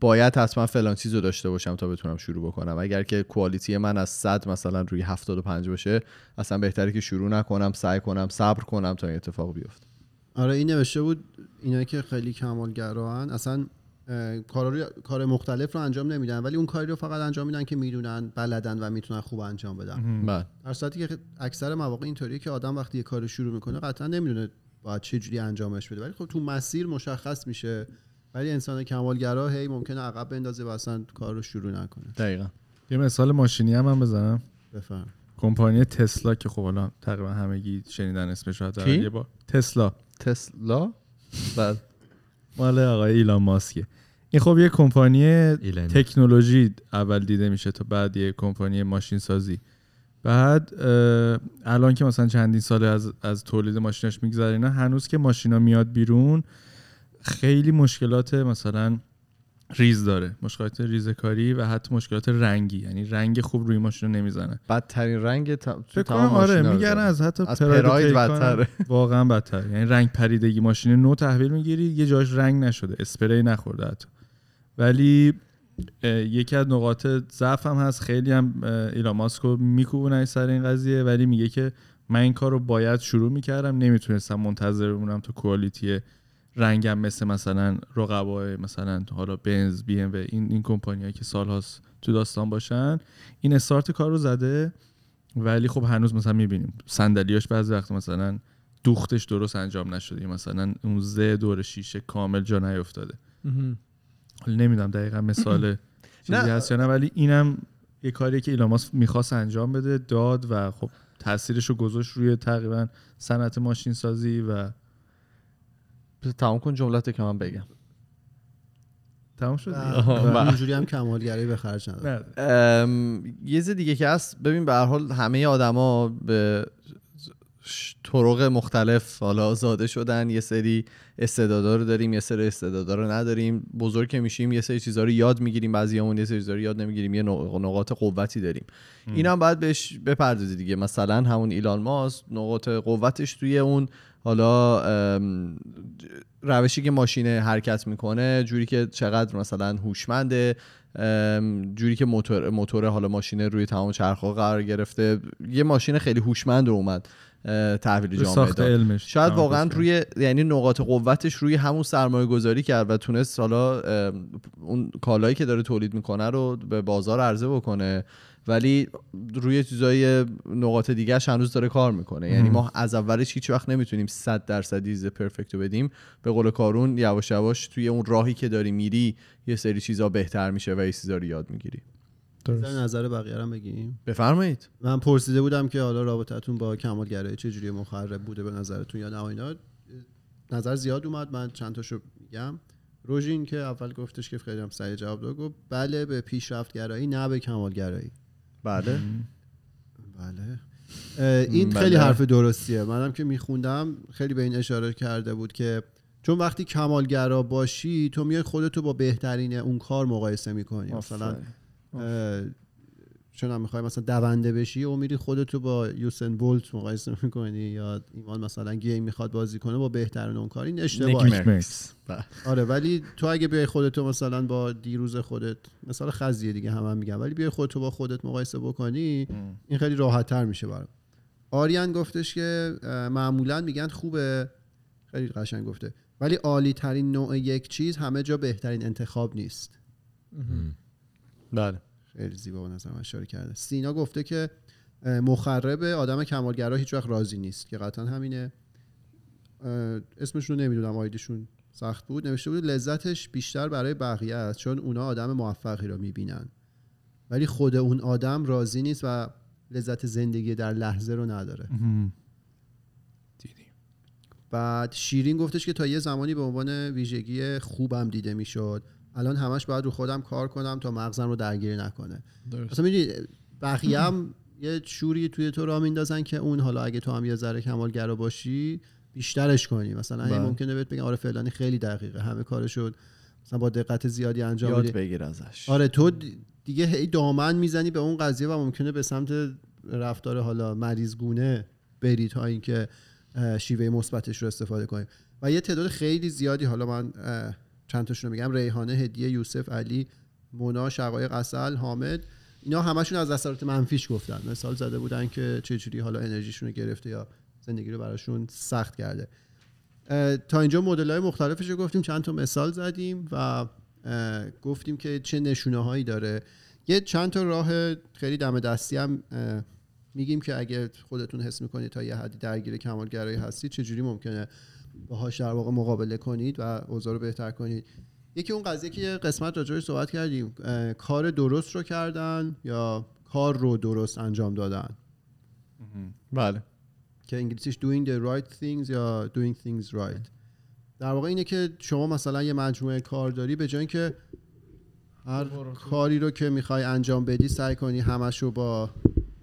باید حتما فلان چیز رو داشته باشم تا بتونم شروع بکنم. اگر که کوالیتی من از 100 مثلا روی 75 باشه اصلا بهتره که شروع نکنم سعی کنم صبر کنم تا این اتفاق بیفته. آره این نوشته بود اینا که خیلی کمالگران اصلا رو کار مختلف رو انجام نمیدن ولی اون کاری رو فقط انجام میدن که می‌دونن بلدن و می‌تونن خوب انجام بدن. من در صورتی که اکثر مواقع اینطوریه که آدم وقتی یه کار رو شروع می‌کنه قطعا نمی‌دونه باید چه جوری انجامش بده. ولی خب تو مسیر مشخص میشه. ولی انسان کمالگرا هی ممکنه عقب بندازه و اصلا کار رو شروع نکنه. دقیقا. یه مثال ماشینی هم من بزنم. بفهم کمپانی تسلا که خب حالا تقریبا همگی شنیدن اسمش رو کی؟ یه بار. تسلا. تسلا؟ بعد مال آقای ایلان ماسکه. این خب یه کمپانی. تکنولوژی اول دیده میشه تا بعد یه کمپانی ماشین سازی بعد الان که مثلا چندین سال از, از تولید ماشیناش میگذره اینا هنوز که ماشینا میاد بیرون خیلی مشکلات مثلا ریز داره. مشکلات ریزکاری و حتی مشکلات رنگی. یعنی رنگ خوب روی ماشین رو نمی‌زنه. بدترین رنگ تا... تو فکر تمام کنم آره میگن. از حتی از پراید بدتره. <laughs> واقعا بدتر یعنی رنگ پریدگی ماشین نو تحویل می‌گیری یه جاش رنگ نشده. اسپری نخورده حتی. ولی یکی از نقاط ضعف هم هست. خیلی هم ایلان ماسک رو میکوبونن سر این قضیه. ولی میگه که من این کار رو باید شروع می‌کردم. نمی‌تونستم منتظر بمونم تا کوالیتی رنگم مثل مثلا رقبای مثلا حالا بنز بی ام و این این کمپانی که سالهاست تو داستان باشن این استارت کار رو زده ولی خب هنوز مثلا می‌بینیم صندلیاش بعضی وقت مثلا دوختش درست انجام نشده یا مثلا اون ز دور شیشه کامل جا نیفتاده. حالا نمی‌دونم دقیقا مثال چیزی. هست یا نه ولی اینم یه کاریه که ایلان ماسک می‌خواست انجام بده داد و خب تاثیرش رو گذاشت روی تقریبا صنعت ماشین سازی و تمام کن جملت که من بگم. تمام شد بله. اینجوری هم کمالگرایی به خرج. ام، یه چیز دیگه که هست ببین به هر حال همه آدما به طرق مختلف حالا زاده شدن. یه سری استعدادا رو داریم یه سری استعدادا رو نداریم. بزرگ که میشیم یه سری چیزا رو یاد می‌گیریم. بعضیامون یه سری چیزا رو یاد نمی‌گیریم. یه نق- نقاط قوتی داریم. این هم باید بهش بپردازی دیگه. مثلا همون ایلان ماست نقاط قوتش توی اون حالا روشی که ماشین حرکت می‌کنه جوری که چقدر مثلا هوشمنده جوری که موتور موتور حالا ماشین روی تمام چرخها قرار گرفته. یه ماشین خیلی هوشمند رو اومد تحویل جامعه داد. علمش. شاید واقعا. روی یعنی نقاط قوتش روی همون سرمایه گذاری کرد و تونست حالا اون کالایی که داره تولید می‌کنه رو به بازار عرضه بکنه. ولی روی چیزای نقاط دیگهش هنوز داره کار می‌کنه. یعنی ما از اولش هیچ وقت نمی‌تونیم 100 درصد ایز پرفکت رو بدیم. به قول کارون یواش یواش توی اون راهی که داری میری یه سری چیزا بهتر میشه و یه چیزا رو یاد می‌گیری. درست. در نظر بقیه رو هم بگیم. بفرمایید. من پرسیده بودم که حالا رابطتون با کمالگرایی چه جوری مخرب بوده به نظرتون یا نه اینا. نظر زیاد اومد من چند تاشو میگم. روژین که اول گفتش که خیلی هم سریع جواب داد گفت بله به پیشرفتگرایی نه به کمالگرایی. بله. بله. این بله. خیلی حرف درستیه. منم که میخوندم خیلی به این اشاره کرده بود که چون وقتی کمالگرا باشی تو میای خودتو با بهترین اون کار مقایسه می‌کنی. مثلا چون هم می‌خوای مثلا دونده بشی و میری خودتو با یوسن بولت مقایسه می‌کنی یا ایمان مثلا گیم می‌خواد بازی کنه با بهترین اون کار این اشتباهه. آره ولی تو اگه بیای خودتو مثلا با دیروز خودت مثلا خزیه دیگه هم, هم میگم ولی بیای خودتو با خودت مقایسه بکنی این خیلی راحت تر میشه برام. آریان گفتش که معمولا میگن خوبه. خیلی قشنگ گفته. ولی عالی ترین نوع یک چیز همه جا بهترین انتخاب نیست. بله. خیلی زیبا به نظر من اشاره کرده. سینا گفته که مخرب آدم کمالگرا هیچ وقت راضی نیست که قطعا همینه. اسمشون رو نمی‌دونم آیدشون سخت بود. نوشته بود لذتش بیشتر برای بقیه است چون اونا آدم موفقی رو می‌بینن. ولی خود اون آدم راضی نیست و لذت زندگی در لحظه رو نداره. بعد شیرین گفتش که تا یه زمانی به عنوان ویژگی خوبم دیده می‌شد. الان همش باید رو خودم کار کنم تا مغزم رو درگیر نکنه. مثلا می‌دونی بقیه هم یه شوری توی تو را میندازن که اون حالا اگه تو هم یه ذره کمالگرا باشی بیشترش کنی. مثلا هی بله. ممکنه بهت بگن آره فلانی خیلی دقیقه همه کارشو مثلا با دقت زیادی انجام یاد بگیر ازش. آره تو دی- دیگه هی دامن می‌زنی به اون قضیه و ممکنه به سمت رفتار حالا مریضگونه بری تا اینکه شیوه مثبتش رو استفاده کنیم و یه تعداد خیلی زیادی حالا من چند تاشون رو میگم ریحانه هدیه یوسف علی مونا شقایق اصل حامد. اینا همشون از اثرات منفیش گفتن. مثال زده بودن که چجوری حالا انرژیشون رو گرفته یا زندگی رو براشون سخت کرده. تا اینجا مدل های مختلفش رو گفتیم چند تا مثال زدیم و گفتیم که چه نشونه هایی داره. یه چند تا راه خیلی دم دستی هم میگیم که اگه خودتون حس می‌کنید تا یه حدی درگیر کمالگرایی هستید چجوری ممکنه؟ باهاش در واقع مقابله کنید و اوضاع رو بهتر کنید. یکی اون قضیه که قسمت راجعش صحبت کردیم کار درست رو کردن یا کار رو درست انجام دادن؟ بله. که انگلیسیش doing the right things یا doing things right. در واقع اینه که شما مثلا یه مجموعه کار داری به جای اینکه هر کاری رو که می‌خوای انجام بدی سعی کنی همش رو با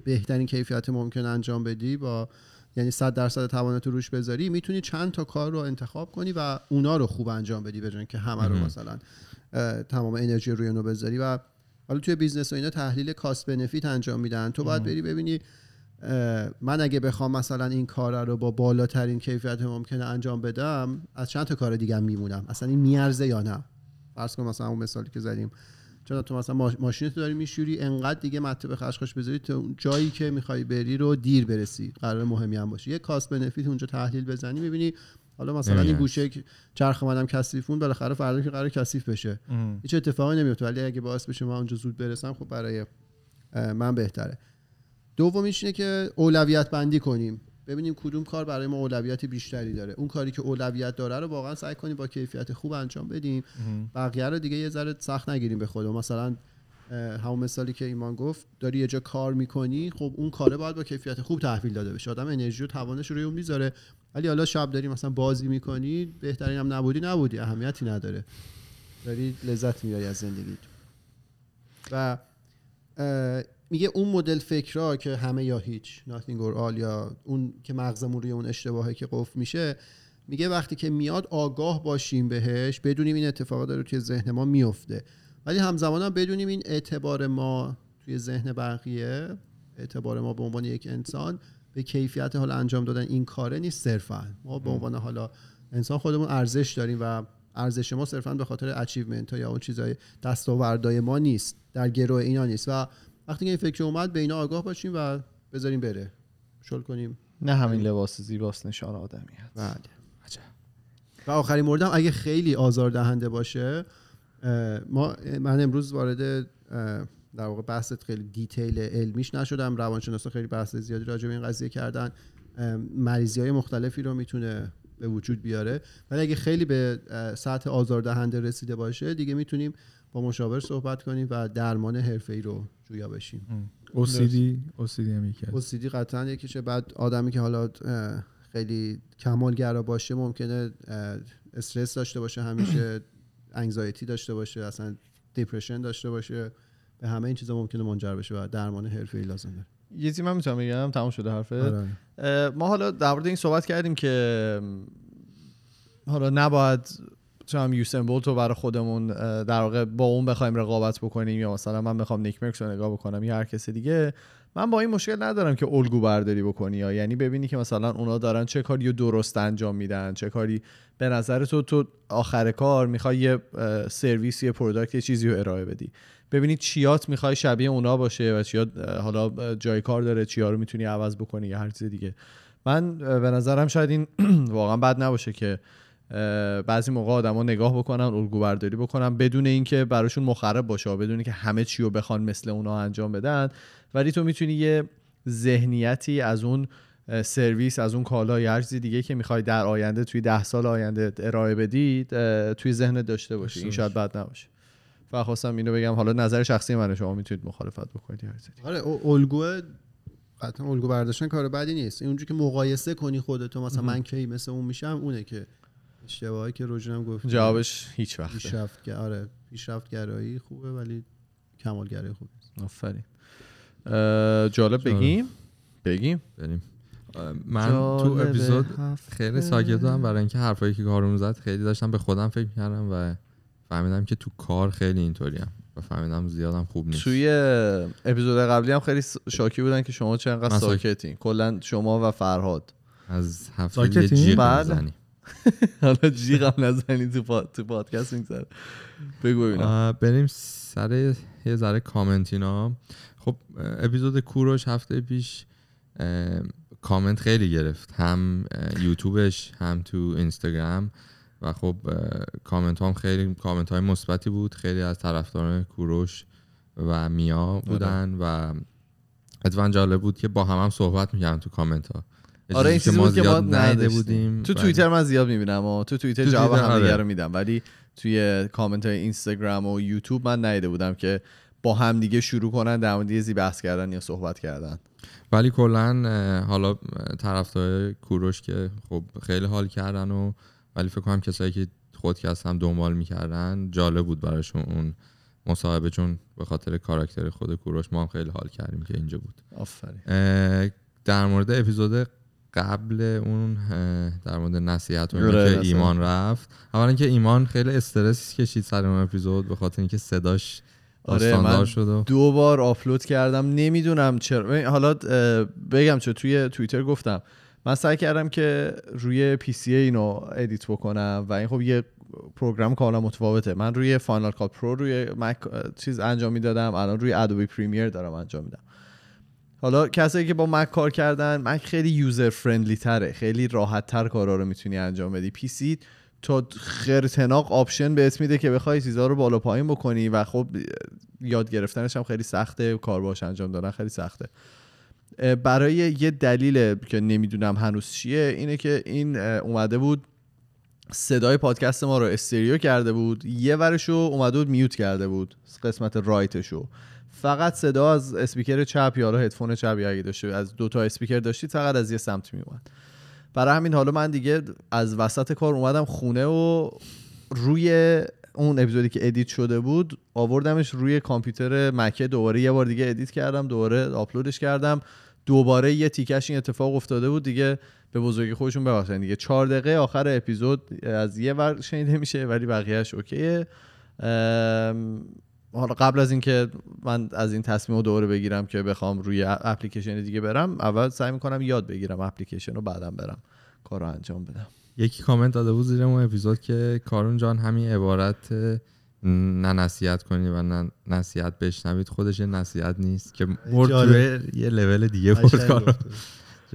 بهترین کیفیت ممکن انجام بدی با یعنی 100 درصد توانت رو روش بذاری می‌تونی چند تا کار رو انتخاب کنی و اونا رو خوب انجام بدی به جای اینکه همه رو مثلا تمام انرژی روی اونو بذاری. و حالا توی business و اینا تحلیل cost benefit انجام میدن. تو باید بری ببینی من اگه بخوام مثلا این کار رو با بالاترین کیفیت ممکنه انجام بدم از چند تا کار دیگه میمونم. اصلا این میارزه یا نه؟ فرض کن مثلا اون مثالی که زدیم. چون تو مثلا ماش- ماشینتو داری میشوری انقدر دیگه مته به خشخاش بذاری تا اون جایی که می‌خوای بری رو دیر برسی. قرار مهمی هم باشه. یه کاست بنفیت اونجا تحلیل بزنی می‌بینی حالا مثلا این. گوشه چرخ اومدم کثیفون بالاخره فردا که قرار کثیف بشه. هیچ اتفاقی نمیفته ولی اگه باعث بشه من اونجا زود برسم خب برای من بهتره. دومیش اینه که اولویت بندی کنیم. ببینیم کدوم کار برای ما اولویت بیشتری داره. اون کاری که اولویت داره رو واقعا سعی کنیم با کیفیت خوب انجام بدیم. بقیه رو دیگه یه ذره سخت نگیریم به خودمون. مثلا همون مثالی که ایمان گفت داری یه جا کار می‌کنی خب اون کاره باید با کیفیت خوب تحویل داده بشه. آدم انرژی و توانش رو روی اون می‌ذاره. ولی حالا شب داری مثلا بازی می‌کنی بهترین هم نبودی نبودی. اهمیتی نداره. داری لذت می‌بری از زندگی و میگه اون مدل فکرها که همه یا هیچ or all یا اون که مغزمون روی اون اشتباهه که قفل میشه میگه وقتی که میاد آگاه باشیم بهش بدونیم این اتفاقات داره توی ذهن ما میفته. ولی همزمان هم بدونیم این اعتبار ما توی ذهن بقیه اعتبار ما به عنوان یک انسان به کیفیت حالا انجام دادن این کاره نیست صرفا. ما به عنوان حالا انسان خودمون ارزش داریم و ارزش ما صرفا به خاطر achievement ها یا اون چیزای دستاوردهای ما نیست در گروه اینا نیست. و وقتی که این فکر اومد به اینا آگاه باشیم و بذاریم بره. شل کنیم. نه همین لباس زیباست نشان آدمیت. بله. و آخرین موردم اگه خیلی آزاردهنده باشه اه، ما من امروز وارد در واقع بحث خیلی detail علمیش نشدم. روانشناسا خیلی بحث زیادی راجع به این قضیه کردن. مریضی های مختلفی رو می‌تونه به وجود بیاره. ولی اگه خیلی به سطح آزاردهنده رسیده باشه دیگه می‌تونیم با مشاور صحبت کنیم و درمان حرفه‌ای رو جویا بشیم. OCD OCD هم یکی هست. OCD قطعا یکیشه بعد آدمی که حالا خیلی کمالگرا باشه ممکنه استرس داشته باشه همیشه <coughs> انگزایتی داشته باشه اصلا دیپرشن داشته باشه به همه این چیزا ممکنه منجر بشه و درمان حرفه‌ای لازم داره. یه چیزی من می‌تونم بگم تمام شده حرفه آره. اه، ما حالا در مورد این صحبت کردیم که حالا نباید چم یوسن بولت رو برای خودمون در واقع با اون بخوایم رقابت بکنیم یا مثلا من بخوام نیک مرکس رو نگاه بکنم یا هر کس دیگه من با این مشکل ندارم که الگو برداری بکنی یا یعنی ببینی که مثلا اونا دارن چه کاری درست انجام میدن چه کاری به نظر تو تو آخر کار می‌خوای یه سرویس یه product یه چیزی رو ارائه بدی. ببینی چیات می‌خوای شبیه اونا باشه و چیا اه، حالا جای کار داره چیا رو می‌تونی عوض بکنی یا هر چیز دیگه. من به نظرم شاید این <clears throat> واقعا بد نباشه که بعضی موقع آدما نگاه بکنن الگو برداری بکنن بدون اینکه براشون مخرب باشه بدون اینکه همه چی رو بخوان مثل اونا انجام بدن. ولی تو می‌تونی یه ذهنیتی از اون سرویس از اون کالا یا هر دیگه که می‌خوای در آینده توی ده سال آینده ارائه بدی اه، توی ذهنت داشته باشی. این شاید بد نباشه. و خواستم اینو بگم حالا نظر شخصی منه شما می‌تونید مخالفت بکنید. آره الگو قطعا الگو برداشتن کار بدی نیست. اونجوری که مقایسه کنی خودتو مثلا من کی مثل اون میشم اونه که اشتباهی که روژنم گفت جوابش هیچ وقته. پیشرفت آره پیشرفت گرایی خوبه ولی کمالگرایی خوبه آفرین. جالب بگیم؟ بگیم؟ بریم. من تو اپیزود خیلی ساکت بودم برای اینکه حرفایی که کارون زد خیلی داشتم به خودم فکر کردم و فهمیدم که تو کار خیلی اینطوریم و فهمیدم زیادم خوب نیست. توی اپیزود قبلی هم خیلی شاکی بودن که شما چقدر ساکتین کلا شما و فرهاد. از هفته یه؟ جیغ بله. <laughs> حالا جیغم نزنی تو, پا... تو پادکست میگذره. بگو ببینم. بریم سر یه ذره کامنت اینا. خب اپیزود کوروش هفته پیش کامنت خیلی گرفت. هم یوتیوبش هم تو اینستاگرام. و خب کامنت هم خیلی کامنت های مثبتی بود. خیلی از طرفداران کوروش و میا بودن و اتفاقا جالب بود که با هم هم صحبت می‌کردن تو کامنت ها. آره این چیزی بود که ما نداشتیم. بودیم تو و- توییتر من زیاد می‌بینم و تو توییتر تو جواب توییتر، همدیگه آره. رو میدم. ولی توی کامنت های اینستاگرام و یوتیوب من ندیده بودم که با همدیگه شروع کنن در مورد یه چیزی بحث کردن یا صحبت کردن. ولی کلا حالا طرفدار کوروش که خب خیلی حال کردن و ولی فکر کنم کسایی که خودکست هم دنبال می‌کردن جالب بود براشون اون مصاحبه چون به خاطر کاراکتر خود کوروش ما هم خیلی حال کردیم که اینجا بود. آفرین. در مورد اپیزود قبل اون در مورد نصیحت و آره، که. ایمان رفت. اولا که ایمان خیلی استرس کشید سر اون اپیزود به خاطر اینکه صداش آره من شد و دو بار آپلود کردم. نمی‌دونم چرا. حالا بگم چه توی توییتر گفتم. من سعی کردم که روی PC اینو edit بکنم و این خب یه program کاملا متفاوته. من روی Final Cut Pro روی Mac چیز انجام می‌دادم. الان روی Adobe Premiere دارم انجام میدم. حالا کسایی که با Mac کار کردن Mac خیلی user friendly تره. خیلی راحت تر کارا رو می‌تونی انجام بدی. PC تا خرتناق option بهت میده که بخوای چیزا رو بالا پایین بکنی و خب یاد گرفتنش هم خیلی سخته کار باش انجام دادن خیلی سخته. برای یه دلیل که نمی‌دونم هنوز چیه اینه که این اومده بود صدای پادکست ما رو stereo کرده بود یه ورشو اومده بود mute کرده بود قسمت right شو. فقط صدا از اسپیکر چپ یا حالا هدفون چپ یا اگه داشته از دو تا اسپیکر داشتید فقط از یه سمت میومد برای همین حالا من دیگه از وسط کار اومدم خونه و روی اون اپیزودی که edit شده بود آوردمش روی کامپیوتر Mac ه. دوباره یه بار دیگه edit کردم دوباره آپلودش کردم. دوباره یه تیکش این اتفاق افتاده بود دیگه به بزرگی خودشون ببخشید دیگه چهار دقیقه آخر اپیزود از یه ور شنیده میشه ولی بقیهش okay ه. حالا قبل از اینکه من از این تصمیم رو دوباره بگیرم که بخوام روی اپلیکیشن دیگه برم اول سعی می‌کنم یاد بگیرم اپلیکیشن رو بعدم برم کار رو انجام بدم یکی کامنت داده بود زیر اون اپیزود که کارون جان همین عبارت نه نصیحت کنی و نه نصیحت بشنوید خودش یه نصیحت نیست که. توی یه لول دیگه برد قشنگ کارو گفته.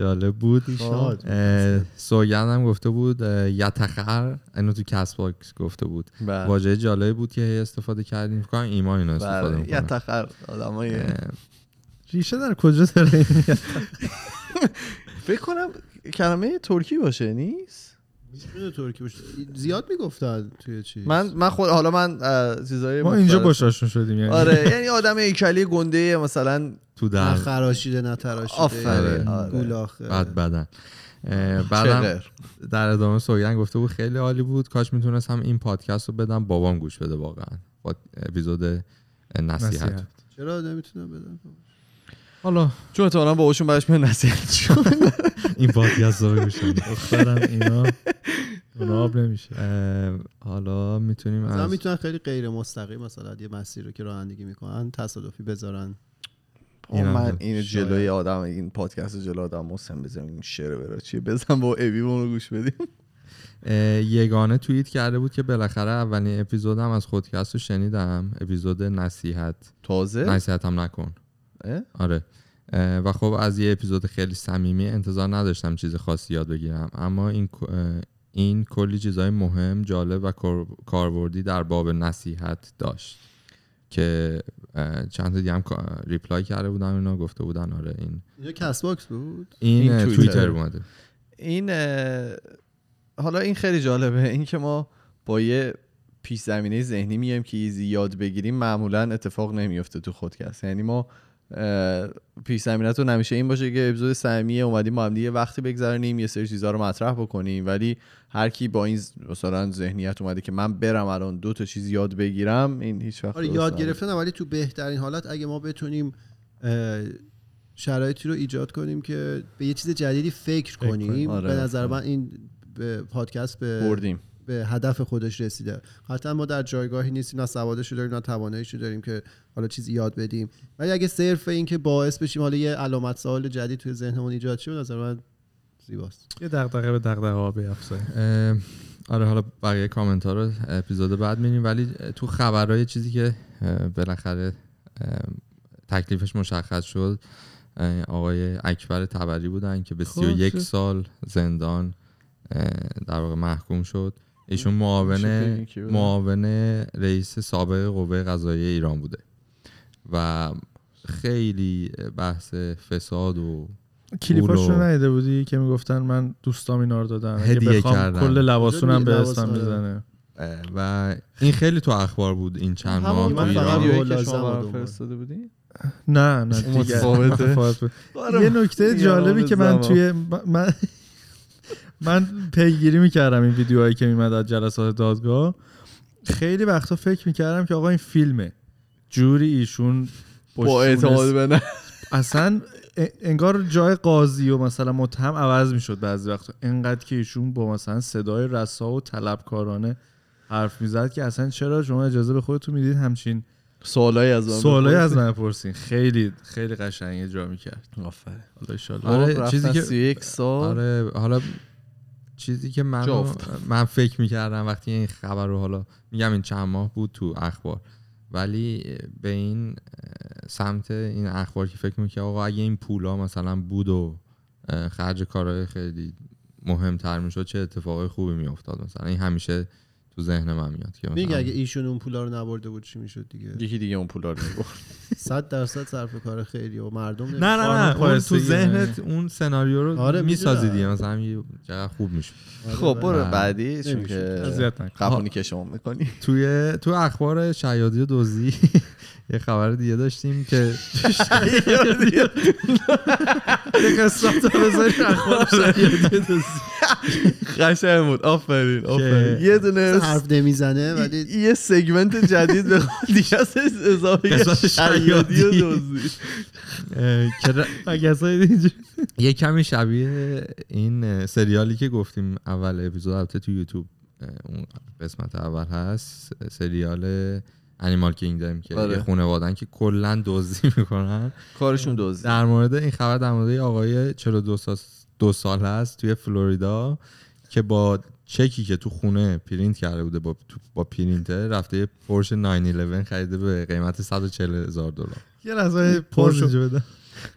جالب بود. پیشنهاد اه، سوگند هم گفته بود یتخر اینو تو Castbox گفته بود. بله. واژه جالبی بود که استفاده کردیم. فکر کنم ایمان اینو استفاده بله یه می‌کنه. تخر آدمای ریشه در کجا داره؟ <laughs> فکر کنم کلمه ترکی باشه نیست؟ می‌دونه ترکی باشه زیاد می‌گفتن توی چی من من خود حالا من چیزای ما اینجا مختلف- باشاشون شدیم یعنی آره یعنی آدم هیکلی گنده مثلا تو در خراشیده نه تراشیده. آفرین، آره. آره. بعد بدن بعدم در ادامه سوگن گفته بود خیلی عالی بود. کاش می‌تونستم این پادکست رو بدم. بابام گوش بده واقعا. با اپیزود نصیحت نصیحت. چرا؟ نمی‌تونم بدم. حالا چون احتمالاً باباشون برش میاد نصیحت شد. <laughs> این پادکست رو گوش. دخترم اینا اونا آب نمیشه. حالا می‌تونیم از می‌تونن خیلی غیر مستقیم مثلا یه مسیر رو که رانندگی می‌کنن تصادفی بذارن. من شاید. جلوی آدم این پادکست جلوی آدم محسن بزنم این شعر برا چیه بزن با ابی رو گوش بدیم. یگانه توییت کرده بود که بالاخره اولین اپیزودم از خودکست رو شنیدم. اپیزود نصیحت. تازه؟ نصیحت هم نکن؟ آره. و خب از یه اپیزود خیلی صمیمی انتظار نداشتم چیز خاصی یاد بگیرم. اما این این کلی چیزای مهم جالب و کار- کاربردی در باب نصیحت داشت که چند تا دیگه هم reply کرده بودن اینا گفته بودن آره این اینجا Castbox بود؟ این, این توییتر. اومده. این حالا این خیلی جالبه. این که ما با یه پیش زمینه ذهنی میایم که چیزی یاد بگیریم معمولا اتفاق نمیفته تو خودکست. یعنی ما پیش زمینتون همیشه این باشه که اپیزود صمیمیه اومدیم با هم دیگه وقتی بگذرونیم یه سری چیزا رو مطرح بکنیم ولی هر کی با این مثلا ذهنیت اومده که من برم الان دو تا چیز یاد بگیرم این هیچ وقت آره یاد. گرفتن ولی تو بهترین حالت اگه ما بتونیم شرایطی رو ایجاد کنیم که به یه چیز جدیدی فکر فکر کنیم کنیم. آره. به نظر من این به پادکست به بردیم به هدف خودش رسیده. قطعا ما در جایگاهی نیستیم نه سوادش رو داریم نه تواناییش رو داریم که حالا چیزی یاد بدیم. ولی اگه صرف این که باعث بشیم حالا یه علامت سوال جدید توی ذهنمون ایجاد شه نظر من زیباست. یه دغدغه به دغدغه ها بیافزاییم آره حالا بقیه کامنت ها رو اپیزود بعد میریم ولی تو خبرهای چیزی که بالاخره تکلیفش مشخص شد آقای اکبر تبری بودن که به خب، 31 چه؟ سال زندان در واقع محکوم شد. ایشون معاون؟ معاون رئیس سابق قوه قضاییه ایران بوده و خیلی بحث فساد و کلیپاش پول و- رو ندیده بودی که می‌گفتن من دوستام اینا رو دادن اگه هدیه کردن. کل لباسونم به اسم اه، و این خیلی تو اخبار بود این چند ماه من فقط شما. فرستاده بودی نه نه دیگه. <laughs> یه نکته جالبی که من. توی من من پیگیری می‌کردم این ویدیوهایی که میمد از جلسات دادگاه. خیلی وقتا فکر می‌کردم که آقا این فیلمه. جوری ایشون با اعتماد به نفس. اصلا انگار جای قاضی و مثلا متهم عوض می‌شد بعضی وقتا. انقدر که ایشون با مثلا صدای رسا و طلبکارانه حرف می‌زد که اصلا چرا شما اجازه به خودتون می‌دید همچین سوالایی از من سوالایی از. من پرسین خیلی خیلی قشنگ اجرا می‌کرد. آفرین. حالا ایشالله آره، چیزی که- 31 سال. آره حالا چیزی که من. <laughs> من فکر می‌کردم وقتی این خبر رو حالا میگم این چند ماه بود تو اخبار ولی به این سمت این اخبار که فکر می‌کنم آقا اگه این پولا مثلا بود و خرج کارهای خیلی مهمتر می‌شد چه اتفاقای خوبی میافتاد مثلا این همیشه تو ذهن من میاد که میگه مثلا اگه ایشون اون پولا رو نبرده بود چی می‌شد دیگه یکی دیگه اون پولا رو می‌برد. 100 درصد صرف کار خیلی و مردم نه نه نه اون تو ذهنت اون سناریو رو آره، می‌سازی. دیگه مثلا یه خوب میشه خب برو بله. بعدی چون. که. قبونی که شما می‌کنی توی تو اخبار شیادی و دزدی <laughs> یه خبر دیگه داشتیم که <laughs> یه قسمت رو بذاری اخبار شیادی دزدی. قشنگ بود. آفرین آفرین. یه دونه حرف نمی‌زنه ولی یه سگمنت جدید به خود دیگه از اضافه شیادی و. دزدی یه کمی شبیه این سریالی که گفتیم اول اپیزود البته تو یوتیوب اون قسمت اول هست. سریال انیمال کینگدم که آره. یه خانوادن که کلا دزدی می‌کنن. کارشون دزدی. در مورد این خبر در مورد آقای 42 سال دو سال هست توی فلوریدا که با چکی که تو خونه پرینت کرده بوده با, با پرینتر رفته یه Porsche 911 خریده به قیمت 140 هزار دلار. یه لحظه بده.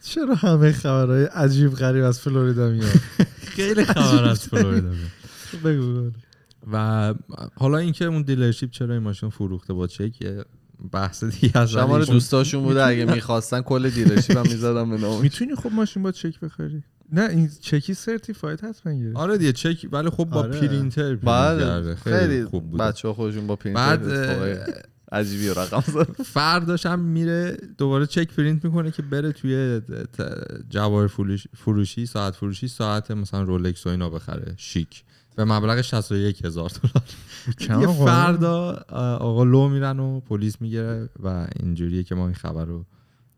چرا همه خبرهای عجیب غریب از فلوریدا میاد؟ <laughs> خیلی خبر از فلوریدا میاد. بگو و حالا اینکه اون dealership چرا این ماشین فروخته با چک بحث دیگه از ولی دوستاشون بوده اگه می‌خواستن کل dealership هم می‌زدم به نام. می‌تونی خب ماشین با چک بخری؟ نه این چکی certified حتما گرفت آره دیگه چک ولی خب با آره. پرینتر. خیلی خوب بود بچه ها خودشون با پرینتر بعد عجیبی رقم زد <laughs> فرداش هم میره دوباره چک پرینت می‌کنه که بره توی جواهر فروش- فروشی ساعت فروشی ساعت مثلا رولکس و اینا بخره شیک به مبلغ 61 هزار دلار. <laughs> فردا آقا لو میرن و پلیس می‌گیره و اینجوریه که ما این خبر رو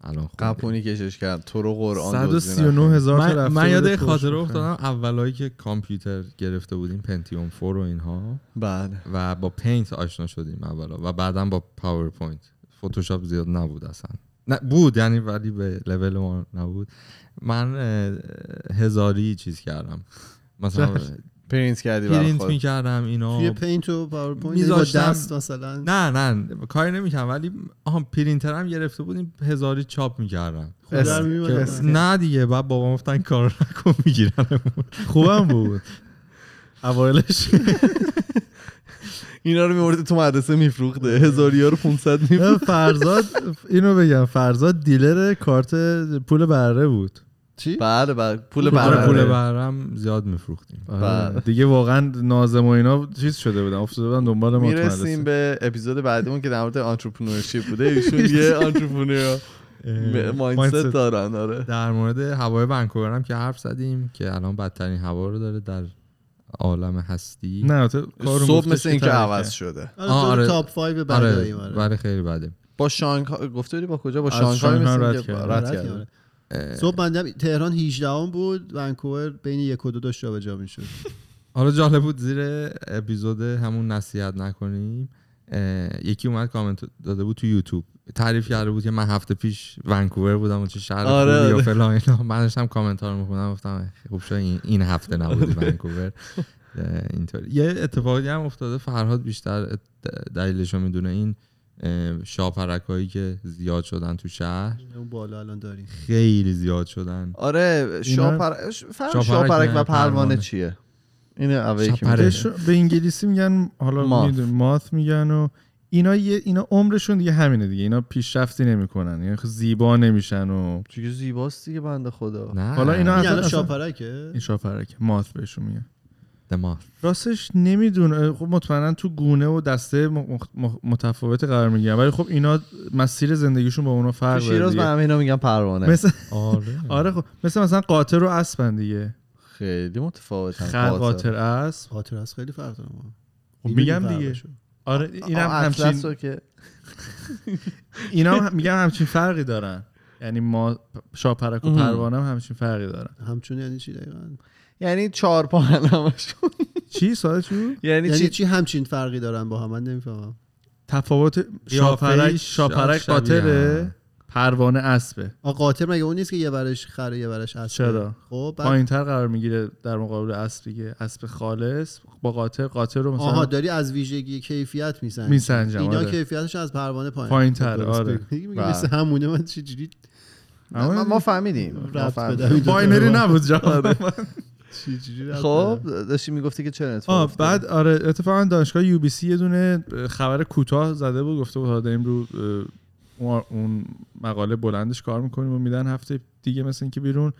الان. قپونی کشش کرد. تو رو قرآن 139 هزار تا من, رفته من یاد خاطره. افتادم. اولایی که کامپیوتر گرفته بودیم Pentium 4 و اینها. بله. و با Paint آشنا شدیم اولا. و بعدا با PowerPoint فتوشاپ زیاد نبود اصلا. نه بود یعنی ولی به لول ما نبود. من هزاری چیز کردم. مثلا <laughs> پرینت کردی برای پرینت. می‌کردم اینا توی Paint و PowerPoint با می‌ذاشتم- دست مثلا؟ نه نه کاری نمی‌کردم ولی آها پرینترم گرفته بودیم هزاری چاپ می‌کردم. نه دیگه بعد بابا گفتن کار نکن می‌گیرن خوبم بود. اوایلش. اینا رو میورده تو مدرسه میفروخته. هزاری ها رو 500 میفروخته فرزاد اینو بگم فرزاد dealer کارت پول بره بود. چی بله بله پول آره برنامه پول برم زیاد میفروختیم آره. بله. دیگه واقعا ناظم و اینا چیز شده بودن افتاده بودن دنبال ما می‌رسیم. به اپیزود بعدیمون که در مورد entrepreneurship بوده ایشون یه <laughs> <laughs> entrepreneur mindset. دارن آره در مورد هوای ونکوور هم که حرف زدیم که الان بدترین هوا رو داره در عالم هستی نه صبح مثل اینکه. عوض شده آره آره. تاپ 5 آره بعدایی آره ولی خیلی بده با شانگهای گفته بودی با کجا با شانگهای شانگهای مثل رد کرد. صبح بندم تهران 18 ام بود ونکوور بین یک و دو داشت جابجا می‌شد. حالا جالب بود زیر اپیزود همون نصیحت نکنیم. یکی اومد کامنت داده بود تو یوتیوب. تعریف کرده بود که من هفته پیش ونکوور بودم و چه شهر آره، خوبی و آره. فلان اینا. من داشتم کامنت ها رو می‌خونم گفتم خوب شد این, این هفته نبودی ونکوور. اینطوری. یه اتفاقی هم افتاده فرهاد بیشتر دلیلش رو می‌دونه. این شاپرک هایی که زیاد شدن تو شهر. اون بالا الان داریم. خیلی زیاد شدن. آره شاپر فرق شاپرک شاپرک و پروانه. چیه؟ این اولی که به انگلیسی میگن حالا ماث. ماث میگن و اینا یه اینا عمرشون دیگه همینه دیگه. اینا پیشرفتی نمی‌کنن. یعنی خب زیبا نمیشن و چیزی زیباست دیگه بنده خدا. نه. حالا اینا این اصلا- اصلا- شاپرکه؟ این شاپرک ماث بهشون میگن. دماغ. راستش نمی‌دونه خب مطمئنا تو گونه و دسته متفاوت قرار می‌گیرن. ولی خب اینا مسیر زندگیشون با اونا فرق داره شیراز به. همه اینا میگن پروانه. مثل آره. <laughs> آره خب. مثل مثلا قاطر و اسبن دیگه. خیلی متفاوت خر قاطر. اسب. خاطر از خیلی فرق داره خب میگم دیگه. آره اینم همچین اطلس رو که <laughs> اینا هم میگم همچین فرقی دارن. یعنی ما شاپرک و. پروانه هم همچین فرقی دارن. همچون یعنی چی دقیقا؟ یعنی چهار پا همشون. چی سوال چی؟ یعنی یعنی چی چی همچین فرقی دارن با هم؟ من نمی‌فهمم. تفاوت شاپرک شاپرک هم. پروانه اسبه. آ قاطر مگه اون نیست که یه ورش خره یه ورش اسبه؟ چرا؟ خب بعد پایین تر قرار می‌گیره در مقابل اسب دیگه. اسب خالص با قاطر قاطر رو آها مثلا داری از ویژگی کیفیت میسنجی. میسنجم، اینا آره. کیفیتش از پروانه پایین. پایین‌تر، آره. مثل همونه من چجوری ما, ما فهمیدیم. ما فهمیدیم. binary نبود جواب. ربط <laughs> خب؟ داشتی می‌گفتی که چه افتاده؟ بعد آره اتفاقا دانشگاه UBC یه دونه خبر کوتاه زده بود گفته بود داریم رو اون- اون مقاله بلندش کار می‌کنیم و میدن هفته دیگه مثل اینکه بیرون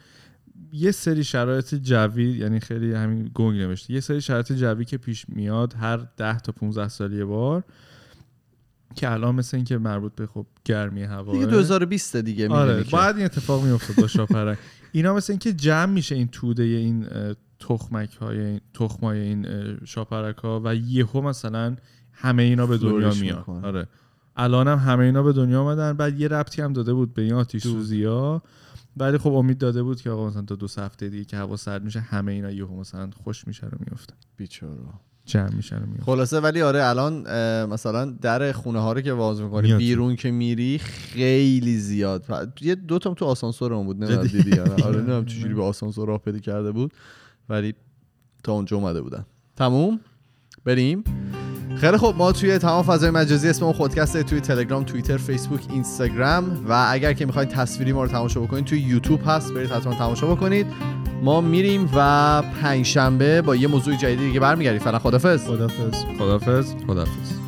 یه سری شرایط جوی یعنی خیلی همین گنگ نوشته یه سری شرایط جوی که پیش میاد هر 10 تا 15 سال یه بار که الان مثل اینکه مربوط به خب گرمی هوا دیگه 2020 دیگه آره باید این اتفاق میافتاد با شاپرک. اینا مثل اینکه جمع میشه این توده این تخمک های این تخمای این شاپرک ها و یهو مثلا همه اینا به دنیا میاد. آره. الان هم همه اینا به دنیا آمدن بعد یه ربطی هم داده بود به این آتیش سوزی ها. ولی خب امید داده بود که آقا مثلا تا دو هفته دیگه که هوا سرد میشه همه اینا یهو مثلا خوش میشن و میفتن بیچاره. جمع میشن خلاصه ولی آره الان مثلا در خونه ها رو که باز می‌کنی بیرون که میری خیلی زیاد. یه دو تا تو آسانسور هم بود نه دیدی آره نه <laughs> چجوری به آسانسور راه پیدا کرده بود. ولی تا اونجا اومده بودن. تموم؟ بریم؟ خیلی خب ما توی تمام فضای مجازی اسم اون خودکسته توی تلگرام توییتر فیسبوک اینستاگرام و اگر که می‌خواین تصویری ما رو تماشا بکنید توی یوتیوب هست. برید حتما تماشا بکنید. ما میریم و پنجشنبه با یه موضوع جدید دیگه برمیگردیم. فعلا خدافظ. خدافظ. خدافظ. خدافظ.